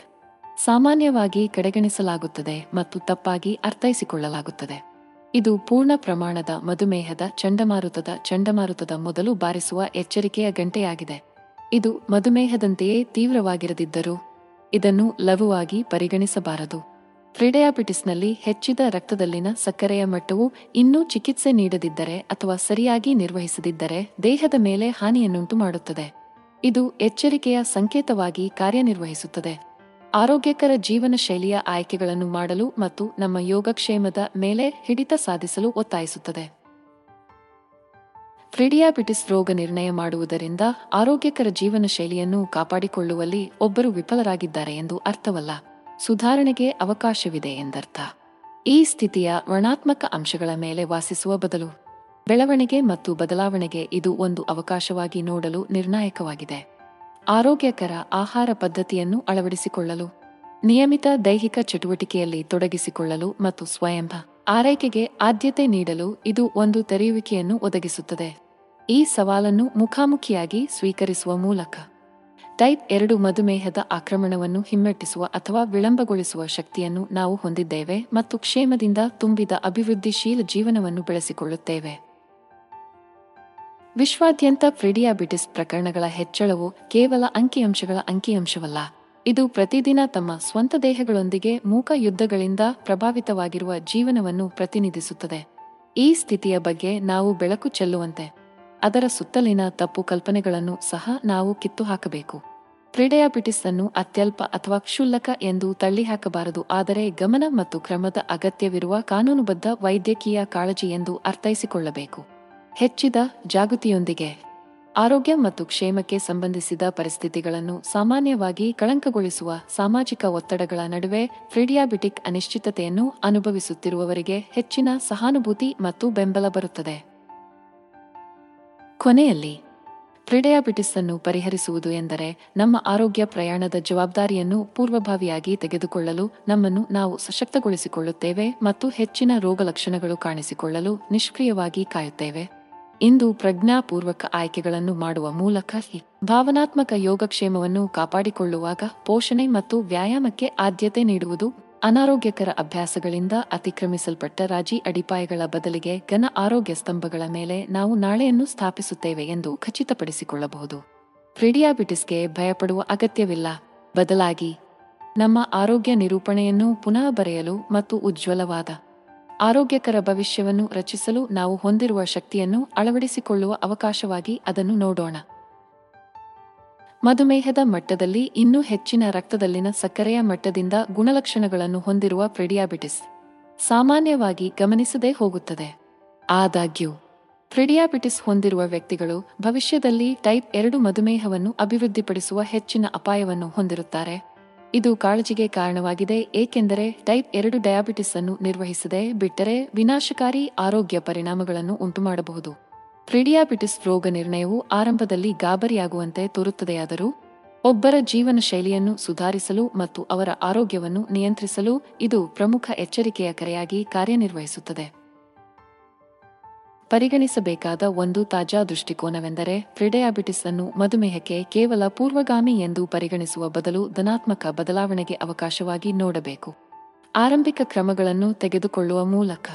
ಸಾಮಾನ್ಯವಾಗಿ ಕಡೆಗಣಿಸಲಾಗುತ್ತದೆ ಮತ್ತು ತಪ್ಪಾಗಿ ಅರ್ಥೈಸಿಕೊಳ್ಳಲಾಗುತ್ತದೆ. ಇದು ಪೂರ್ಣ ಪ್ರಮಾಣದ ಮಧುಮೇಹದ ಚಂಡಮಾರುತದ ಚಂಡಮಾರುತದ ಮೊದಲು ಬಾರಿಸುವ ಎಚ್ಚರಿಕೆಯ ಗಂಟೆಯಾಗಿದೆ. ಇದು ಮಧುಮೇಹದಂತೆಯೇ ತೀವ್ರವಾಗಿರದಿದ್ದರೂ ಇದನ್ನು ಲಘುವಾಗಿ ಪರಿಗಣಿಸಬಾರದು. ಫ್ರಿಡಯಾಬಿಟಿಸ್ನಲ್ಲಿ ಹೆಚ್ಚಿದ ರಕ್ತದಲ್ಲಿನ ಸಕ್ಕರೆಯ ಮಟ್ಟವು ಇನ್ನೂ ಚಿಕಿತ್ಸೆ ನೀಡದಿದ್ದರೆ ಅಥವಾ ಸರಿಯಾಗಿ ನಿರ್ವಹಿಸದಿದ್ದರೆ ದೇಹದ ಮೇಲೆ ಹಾನಿಯನ್ನುಂಟು ಮಾಡುತ್ತದೆ ಇದು ಎಚ್ಚರಿಕೆಯ ಸಂಕೇತವಾಗಿ ಕಾರ್ಯನಿರ್ವಹಿಸುತ್ತದೆ. ಆರೋಗ್ಯಕರ ಜೀವನ ಶೈಲಿಯ ಆಯ್ಕೆಗಳನ್ನು ಮಾಡಲು ಮತ್ತು ನಮ್ಮ ಯೋಗಕ್ಷೇಮದ ಮೇಲೆ ಹಿಡಿತ ಸಾಧಿಸಲು ಒತ್ತಾಯಿಸುತ್ತದೆ. ಫ್ರಿಡಿಯಾಬಿಟಿಸ್ ರೋಗ ನಿರ್ಣಯ ಮಾಡುವುದರಿಂದ ಆರೋಗ್ಯಕರ ಜೀವನ ಶೈಲಿಯನ್ನು ಕಾಪಾಡಿಕೊಳ್ಳುವಲ್ಲಿ ಒಬ್ಬರು ವಿಫಲರಾಗಿದ್ದಾರೆ ಎಂದು ಅರ್ಥವಲ್ಲ. ಸುಧಾರಣೆಗೆ ಅವಕಾಶವಿದೆ ಎಂದರ್ಥ. ಈ ಸ್ಥಿತಿಯ ಋಣಾತ್ಮಕ ಅಂಶಗಳ ಮೇಲೆ ವಾಸಿಸುವ ಬದಲು ಬೆಳವಣಿಗೆ ಮತ್ತು ಬದಲಾವಣೆಗೆ ಇದು ಒಂದು ಅವಕಾಶವಾಗಿ ನೋಡಲು ನಿರ್ಣಾಯಕವಾಗಿದೆ. ಆರೋಗ್ಯಕರ ಆಹಾರ ಪದ್ಧತಿಯನ್ನು ಅಳವಡಿಸಿಕೊಳ್ಳಲು, ನಿಯಮಿತ ದೈಹಿಕ ಚಟುವಟಿಕೆಯಲ್ಲಿ ತೊಡಗಿಸಿಕೊಳ್ಳಲು ಮತ್ತು ಸ್ವಯಂ ಆರೈಕೆಗೆ ಆದ್ಯತೆ ನೀಡಲು ಇದು ಒಂದು ತೆರೆಯುವಿಕೆಯನ್ನು ಒದಗಿಸುತ್ತದೆ. ಈ ಸವಾಲನ್ನು ಮುಖಾಮುಖಿಯಾಗಿ ಸ್ವೀಕರಿಸುವ ಮೂಲಕ, ಟೈಪ್ ಎರಡು ಮಧುಮೇಹದ ಆಕ್ರಮಣವನ್ನು ಹಿಮ್ಮೆಟ್ಟಿಸುವ ಅಥವಾ ವಿಳಂಬಗೊಳಿಸುವ ಶಕ್ತಿಯನ್ನು ನಾವು ಹೊಂದಿದ್ದೇವೆ ಮತ್ತು ಕ್ಷೇಮದಿಂದ ತುಂಬಿದ ಅಭಿವೃದ್ಧಿಶೀಲ ಜೀವನವನ್ನು ಬೆಳೆಸಿಕೊಳ್ಳುತ್ತೇವೆ. ವಿಶ್ವಾದ್ಯಂತ ಪ್ರಿಡಿಯಾಬಿಟಿಸ್ ಪ್ರಕರಣಗಳ ಹೆಚ್ಚಳವು ಕೇವಲ ಅಂಕಿಅಂಶಗಳ ಅಂಕಿಅಂಶವಲ್ಲ. ಇದು ಪ್ರತಿದಿನ ತಮ್ಮ ಸ್ವಂತ ದೇಹಗಳೊಂದಿಗೆ ಮೂಕ ಯುದ್ಧಗಳಿಂದ ಪ್ರಭಾವಿತವಾಗಿರುವ ಜೀವನವನ್ನು ಪ್ರತಿನಿಧಿಸುತ್ತದೆ. ಈ ಸ್ಥಿತಿಯ ಬಗ್ಗೆ ನಾವು ಬೆಳಕು ಚೆಲ್ಲುವಂತೆ. ಅದರ ಸುತ್ತಲಿನ ತಪ್ಪು ಕಲ್ಪನೆಗಳನ್ನು ಸಹ ನಾವು ಕಿತ್ತು ಹಾಕಬೇಕು ಫ್ರಿಡಯಾಬಿಟಿಸ್ ಅನ್ನು ಅತ್ಯಲ್ಪ ಅಥವಾ ಕ್ಷುಲ್ಲಕ ಎಂದು ತಳ್ಳಿಹಾಕಬಾರದು, ಆದರೆ ಗಮನ ಮತ್ತು ಕ್ರಮದ ಅಗತ್ಯವಿರುವ ಕಾನೂನುಬದ್ಧ ವೈದ್ಯಕೀಯ ಕಾಳಜಿ ಎಂದು ಅರ್ಥೈಸಿಕೊಳ್ಳಬೇಕು. ಹೆಚ್ಚಿದ ಜಾಗೃತಿಯೊಂದಿಗೆ ಆರೋಗ್ಯ ಮತ್ತು ಕ್ಷೇಮಕ್ಕೆ ಸಂಬಂಧಿಸಿದ ಪರಿಸ್ಥಿತಿಗಳನ್ನು ಸಾಮಾನ್ಯವಾಗಿ ಕಳಂಕಗೊಳಿಸುವ ಸಾಮಾಜಿಕ ಒತ್ತಡಗಳ ನಡುವೆ ಫ್ರೀಡಿಯಾಬಿಟಿಕ್ ಅನಿಶ್ಚಿತತೆಯನ್ನು ಅನುಭವಿಸುತ್ತಿರುವವರಿಗೆ ಹೆಚ್ಚಿನ ಸಹಾನುಭೂತಿ ಮತ್ತು ಬೆಂಬಲ ಬರುತ್ತದೆ. ಕೊನೆಯಲ್ಲಿ ಫ್ರೀಡಿಯಾಬಿಟಿಸ್ ಅನ್ನು ಪರಿಹರಿಸುವುದು ಎಂದರೆ ನಮ್ಮ ಆರೋಗ್ಯ ಪ್ರಯಾಣದ ಜವಾಬ್ದಾರಿಯನ್ನು ಪೂರ್ವಭಾವಿಯಾಗಿ ತೆಗೆದುಕೊಳ್ಳಲು ನಮ್ಮನ್ನು ನಾವು ಸಶಕ್ತಗೊಳಿಸಿಕೊಳ್ಳುತ್ತೇವೆ ಮತ್ತು ಹೆಚ್ಚಿನ ರೋಗಲಕ್ಷಣಗಳು ಕಾಣಿಸಿಕೊಳ್ಳಲು ನಿಷ್ಕ್ರಿಯವಾಗಿ ಕಾಯುತ್ತೇವೆ. ಇಂದು ಪ್ರಜ್ಞಾಪೂರ್ವಕ ಆಯ್ಕೆಗಳನ್ನು ಮಾಡುವ ಮೂಲಕ ಭಾವನಾತ್ಮಕ ಯೋಗಕ್ಷೇಮವನ್ನು ಕಾಪಾಡಿಕೊಳ್ಳುವಾಗ ಪೋಷಣೆ ಮತ್ತು ವ್ಯಾಯಾಮಕ್ಕೆ ಆದ್ಯತೆ ನೀಡುವುದು ಅನಾರೋಗ್ಯಕರ ಅಭ್ಯಾಸಗಳಿಂದ ಅತಿಕ್ರಮಿಸಲ್ಪಟ್ಟ ರಾಜಿ ಅಡಿಪಾಯಗಳ ಬದಲಿಗೆ ಘನ ಆರೋಗ್ಯ ಸ್ತಂಭಗಳ ಮೇಲೆ ನಾವು ನಾಳೆಯನ್ನು ಸ್ಥಾಪಿಸುತ್ತೇವೆ ಎಂದು ಖಚಿತಪಡಿಸಿಕೊಳ್ಳಬಹುದು. ಪ್ರಿಡಿಯಾಬಿಟಿಸ್ಗೆ ಭಯಪಡುವ ಅಗತ್ಯವಿಲ್ಲ. ಬದಲಾಗಿ ನಮ್ಮ ಆರೋಗ್ಯ ನಿರೂಪಣೆಯನ್ನು ಪುನಃ ಬರೆಯಲು ಮತ್ತು ಉಜ್ವಲವಾದ ಆರೋಗ್ಯಕರ ಭವಿಷ್ಯವನ್ನು ರಚಿಸಲು ನಾವು ಹೊಂದಿರುವ ಶಕ್ತಿಯನ್ನು ಅಳವಡಿಸಿಕೊಳ್ಳುವ ಅವಕಾಶವಾಗಿ ಅದನ್ನು ನೋಡೋಣ. ಮಧುಮೇಹದ ಮಟ್ಟದಲ್ಲಿ ಇನ್ನೂ ಹೆಚ್ಚಿನ ರಕ್ತದಲ್ಲಿನ ಸಕ್ಕರೆಯ ಮಟ್ಟದಿಂದ ಗುಣಲಕ್ಷಣಗಳನ್ನು ಹೊಂದಿರುವ ಪ್ರಿಡಿಯಾಬಿಟಿಸ್ ಸಾಮಾನ್ಯವಾಗಿ ಗಮನಿಸದೇ ಹೋಗುತ್ತದೆ. ಆದಾಗ್ಯೂ ಪ್ರಿಡಿಯಾಬಿಟಿಸ್ ಹೊಂದಿರುವ ವ್ಯಕ್ತಿಗಳು ಭವಿಷ್ಯದಲ್ಲಿ ಟೈಪ್ ಎರಡು ಮಧುಮೇಹವನ್ನು ಅಭಿವೃದ್ಧಿಪಡಿಸುವ ಹೆಚ್ಚಿನ ಅಪಾಯವನ್ನು ಹೊಂದಿರುತ್ತಾರೆ. ಇದು ಕಾಳಜಿಗೆ ಕಾರಣವಾಗಿದೆ, ಏಕೆಂದರೆ ಟೈಪ್ ಎರಡು ಡಯಾಬಿಟಿಸ್ ಅನ್ನು ನಿರ್ವಹಿಸದೆ ಬಿಟ್ಟರೆ ವಿನಾಶಕಾರಿ ಆರೋಗ್ಯ ಪರಿಣಾಮಗಳನ್ನು ಉಂಟುಮಾಡಬಹುದು. ಪ್ರಿಡಿಯಾಬಿಟಿಸ್ ರೋಗ ನಿರ್ಣಯವು ಆರಂಭದಲ್ಲಿ ಗಾಬರಿಯಾಗುವಂತೆ ತೋರುತ್ತದೆಯಾದರೂ, ಒಬ್ಬರ ಜೀವನ ಶೈಲಿಯನ್ನು ಸುಧಾರಿಸಲು ಮತ್ತು ಅವರ ಆರೋಗ್ಯವನ್ನು ನಿಯಂತ್ರಿಸಲು ಇದು ಪ್ರಮುಖ ಎಚ್ಚರಿಕೆಯ ಕರೆಯಾಗಿ ಕಾರ್ಯನಿರ್ವಹಿಸುತ್ತದೆ. ಪರಿಗಣಿಸಬೇಕಾದ ಒಂದು ತಾಜಾ ದೃಷ್ಟಿಕೋನವೆಂದರೆ ಪ್ರಿಡಯಾಬಿಟಿಸ್ ಅನ್ನು ಮಧುಮೇಹಕ್ಕೆ ಕೇವಲ ಪೂರ್ವಗಾಮಿ ಎಂದು ಪರಿಗಣಿಸುವ ಬದಲು ಧನಾತ್ಮಕ ಬದಲಾವಣೆಗೆ ಅವಕಾಶವಾಗಿ ನೋಡಬೇಕು. ಆರಂಭಿಕ ಕ್ರಮಗಳನ್ನು ತೆಗೆದುಕೊಳ್ಳುವ ಮೂಲಕ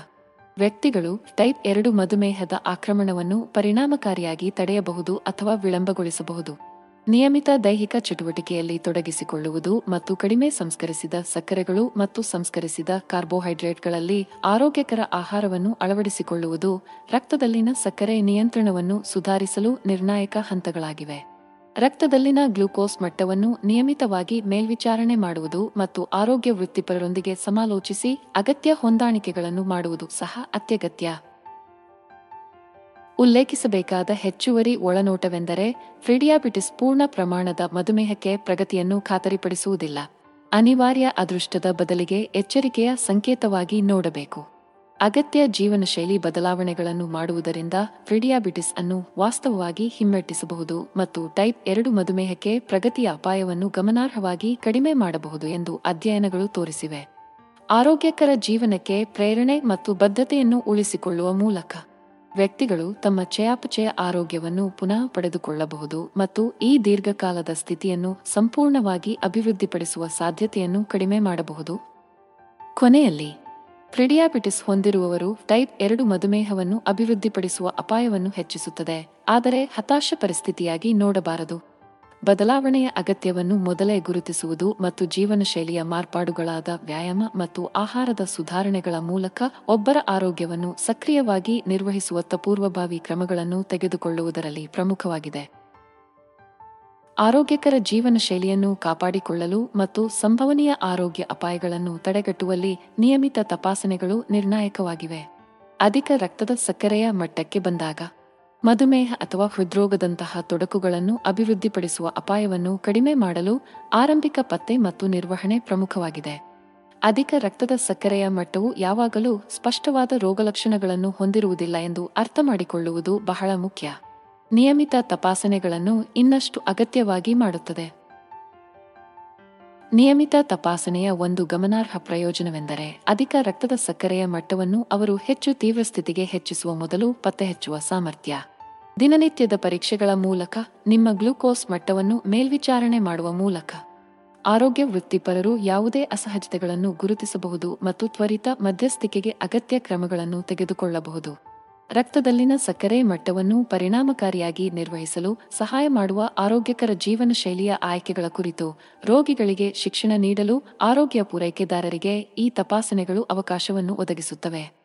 ವ್ಯಕ್ತಿಗಳು ಟೈಪ್ ಎರಡು ಮಧುಮೇಹದ ಆಕ್ರಮಣವನ್ನು ಪರಿಣಾಮಕಾರಿಯಾಗಿ ತಡೆಯಬಹುದು ಅಥವಾ ವಿಳಂಬಗೊಳಿಸಬಹುದು. ನಿಯಮಿತ ದೈಹಿಕ ಚಟುವಟಿಕೆಯಲ್ಲಿ ತೊಡಗಿಸಿಕೊಳ್ಳುವುದು ಮತ್ತು ಕಡಿಮೆ ಸಂಸ್ಕರಿಸಿದ ಸಕ್ಕರೆಗಳು ಮತ್ತು ಸಂಸ್ಕರಿಸಿದ ಕಾರ್ಬೋಹೈಡ್ರೇಟ್ಗಳಲ್ಲಿ ಆರೋಗ್ಯಕರ ಆಹಾರವನ್ನು ಅಳವಡಿಸಿಕೊಳ್ಳುವುದು, ರಕ್ತದಲ್ಲಿನ ಸಕ್ಕರೆ ನಿಯಂತ್ರಣವನ್ನು ಸುಧಾರಿಸಲು ನಿರ್ಣಾಯಕ ಹಂತಗಳಾಗಿವೆ. ರಕ್ತದಲ್ಲಿನ ಗ್ಲೂಕೋಸ್ ಮಟ್ಟವನ್ನು ನಿಯಮಿತವಾಗಿ ಮೇಲ್ವಿಚಾರಣೆ ಮಾಡುವುದು ಮತ್ತು ಆರೋಗ್ಯ ವೃತ್ತಿಪರರೊಂದಿಗೆ ಸಮಾಲೋಚಿಸಿ ಅಗತ್ಯ ಹೊಂದಾಣಿಕೆಗಳನ್ನು ಮಾಡುವುದು ಸಹ ಅತ್ಯಗತ್ಯ. ಉಲ್ಲೇಖಿಸಬೇಕಾದ ಹೆಚ್ಚುವರಿ ಒಳನೋಟವೆಂದರೆ ಫ್ರಿಡಿಯಾಬಿಟಿಸ್ ಪೂರ್ಣ ಪ್ರಮಾಣದ ಮಧುಮೇಹಕ್ಕೆ ಪ್ರಗತಿಯನ್ನು ಖಾತರಿಪಡಿಸುವುದಿಲ್ಲ. ಅನಿವಾರ್ಯ ಅದೃಷ್ಟದ ಬದಲಿಗೆ ಎಚ್ಚರಿಕೆಯ ಸಂಕೇತವಾಗಿ ನೋಡಬೇಕು. ಅಗತ್ಯ ಜೀವನಶೈಲಿ ಬದಲಾವಣೆಗಳನ್ನು ಮಾಡುವುದರಿಂದ ಫ್ರಿಡಿಯಾಬಿಟಿಸ್ ಅನ್ನು ವಾಸ್ತವವಾಗಿ ಹಿಮ್ಮೆಟ್ಟಿಸಬಹುದು ಮತ್ತು ಟೈಪ್ ಎರಡು ಮಧುಮೇಹಕ್ಕೆ ಪ್ರಗತಿಯ ಅಪಾಯವನ್ನು ಗಮನಾರ್ಹವಾಗಿ ಕಡಿಮೆ ಮಾಡಬಹುದು ಎಂದು ಅಧ್ಯಯನಗಳು ತೋರಿಸಿವೆ. ಆರೋಗ್ಯಕರ ಜೀವನಕ್ಕೆ ಪ್ರೇರಣೆ ಮತ್ತು ಬದ್ಧತೆಯನ್ನು ಉಳಿಸಿಕೊಳ್ಳುವ ಮೂಲಕ. ವ್ಯಕ್ತಿಗಳು ತಮ್ಮ ಚಯಾಪಚಯ ಆರೋಗ್ಯವನ್ನು ಪುನಃ ಪಡೆದುಕೊಳ್ಳಬಹುದು ಮತ್ತು ಈ ದೀರ್ಘಕಾಲದ ಸ್ಥಿತಿಯನ್ನು ಸಂಪೂರ್ಣವಾಗಿ ಅಭಿವೃದ್ಧಿಪಡಿಸುವ ಸಾಧ್ಯತೆಯನ್ನು ಕಡಿಮೆ ಮಾಡಬಹುದು. ಕೊನೆಯಲ್ಲಿ, ಪ್ರಿಡಿಯಾಬಿಟಿಸ್ ಹೊಂದಿರುವವರು ಟೈಪ್ ಎರಡು ಮಧುಮೇಹವನ್ನು ಅಭಿವೃದ್ಧಿಪಡಿಸುವ ಅಪಾಯವನ್ನು ಹೆಚ್ಚಿಸುತ್ತದೆ, ಆದರೆ ಹತಾಶ ಪರಿಸ್ಥಿತಿಯಾಗಿ ನೋಡಬಾರದು. ಬದಲಾವಣೆಯ ಅಗತ್ಯವನ್ನು ಮೊದಲೇ ಗುರುತಿಸುವುದು ಮತ್ತು ಜೀವನ ಶೈಲಿಯ ಮಾರ್ಪಾಡುಗಳಾದ ವ್ಯಾಯಾಮ ಮತ್ತು ಆಹಾರದ ಸುಧಾರಣೆಗಳ ಮೂಲಕ ಒಬ್ಬರ ಆರೋಗ್ಯವನ್ನು ಸಕ್ರಿಯವಾಗಿ ನಿರ್ವಹಿಸುವತ್ತ ಪೂರ್ವಭಾವಿ ಕ್ರಮಗಳನ್ನು ತೆಗೆದುಕೊಳ್ಳುವುದರಲ್ಲಿ ಪ್ರಮುಖವಾಗಿದೆ. ಆರೋಗ್ಯಕರ ಜೀವನ ಶೈಲಿಯನ್ನು ಕಾಪಾಡಿಕೊಳ್ಳಲು ಮತ್ತು ಸಂಭವನೀಯ ಆರೋಗ್ಯ ಅಪಾಯಗಳನ್ನು ತಡೆಗಟ್ಟುವಲ್ಲಿ ನಿಯಮಿತ ತಪಾಸಣೆಗಳು ನಿರ್ಣಾಯಕವಾಗಿವೆ. ಅಧಿಕ ರಕ್ತದ ಸಕ್ಕರೆಯ ಮಟ್ಟಕ್ಕೆ ಬಂದಾಗ ಮಧುಮೇಹ ಅಥವಾ ಹೃದ್ರೋಗದಂತಹ ತೊಡಕುಗಳನ್ನು ಅಭಿವೃದ್ಧಿಪಡಿಸುವ ಅಪಾಯವನ್ನು ಕಡಿಮೆ ಮಾಡಲು ಆರಂಭಿಕ ಪತ್ತೆ ಮತ್ತು ನಿರ್ವಹಣೆ ಪ್ರಮುಖವಾಗಿದೆ. ಅಧಿಕ ರಕ್ತದ ಸಕ್ಕರೆಯ ಮಟ್ಟವು ಯಾವಾಗಲೂ ಸ್ಪಷ್ಟವಾದ ರೋಗಲಕ್ಷಣಗಳನ್ನು ಹೊಂದಿರುವುದಿಲ್ಲ ಎಂದು ಅರ್ಥಮಾಡಿಕೊಳ್ಳುವುದು ಬಹಳ ಮುಖ್ಯ. ನಿಯಮಿತ ತಪಾಸಣೆಗಳನ್ನು ಇನ್ನಷ್ಟು ಅಗತ್ಯವಾಗಿ ಮಾಡುತ್ತದೆ. ನಿಯಮಿತ ತಪಾಸಣೆಯ ಒಂದು ಗಮನಾರ್ಹ ಪ್ರಯೋಜನವೆಂದರೆ ಅಧಿಕ ರಕ್ತದ ಸಕ್ಕರೆಯ ಮಟ್ಟವನ್ನು ಅವರು ಹೆಚ್ಚು ತೀವ್ರ ಸ್ಥಿತಿಗೆ ಹೆಚ್ಚಿಸುವ ಮೊದಲು ಪತ್ತೆಹಚ್ಚುವ ಸಾಮರ್ಥ್ಯ. ದಿನನಿತ್ಯದ ಪರೀಕ್ಷೆಗಳ ಮೂಲಕ ನಿಮ್ಮ ಗ್ಲೂಕೋಸ್ ಮಟ್ಟವನ್ನು ಮೇಲ್ವಿಚಾರಣೆ ಮಾಡುವ ಮೂಲಕ. ಆರೋಗ್ಯ ವೃತ್ತಿಪರರು ಯಾವುದೇ ಅಸಹಜತೆಗಳನ್ನು ಗುರುತಿಸಬಹುದು ಮತ್ತು ತ್ವರಿತ ಮಧ್ಯಸ್ಥಿಕೆಗೆ ಅಗತ್ಯ ಕ್ರಮಗಳನ್ನು ತೆಗೆದುಕೊಳ್ಳಬಹುದು. ರಕ್ತದಲ್ಲಿನ ಸಕ್ಕರೆ ಮಟ್ಟವನ್ನು ಪರಿಣಾಮಕಾರಿಯಾಗಿ ನಿರ್ವಹಿಸಲು ಸಹಾಯ ಮಾಡುವ ಆರೋಗ್ಯಕರ ಜೀವನ ಶೈಲಿಯ ಆಯ್ಕೆಗಳ ಕುರಿತು ರೋಗಿಗಳಿಗೆ ಶಿಕ್ಷಣ ನೀಡಲು ಆರೋಗ್ಯ ಪೂರೈಕೆದಾರರಿಗೆ ಈ ತಪಾಸಣೆಗಳು ಅವಕಾಶವನ್ನು ಒದಗಿಸುತ್ತವೆ.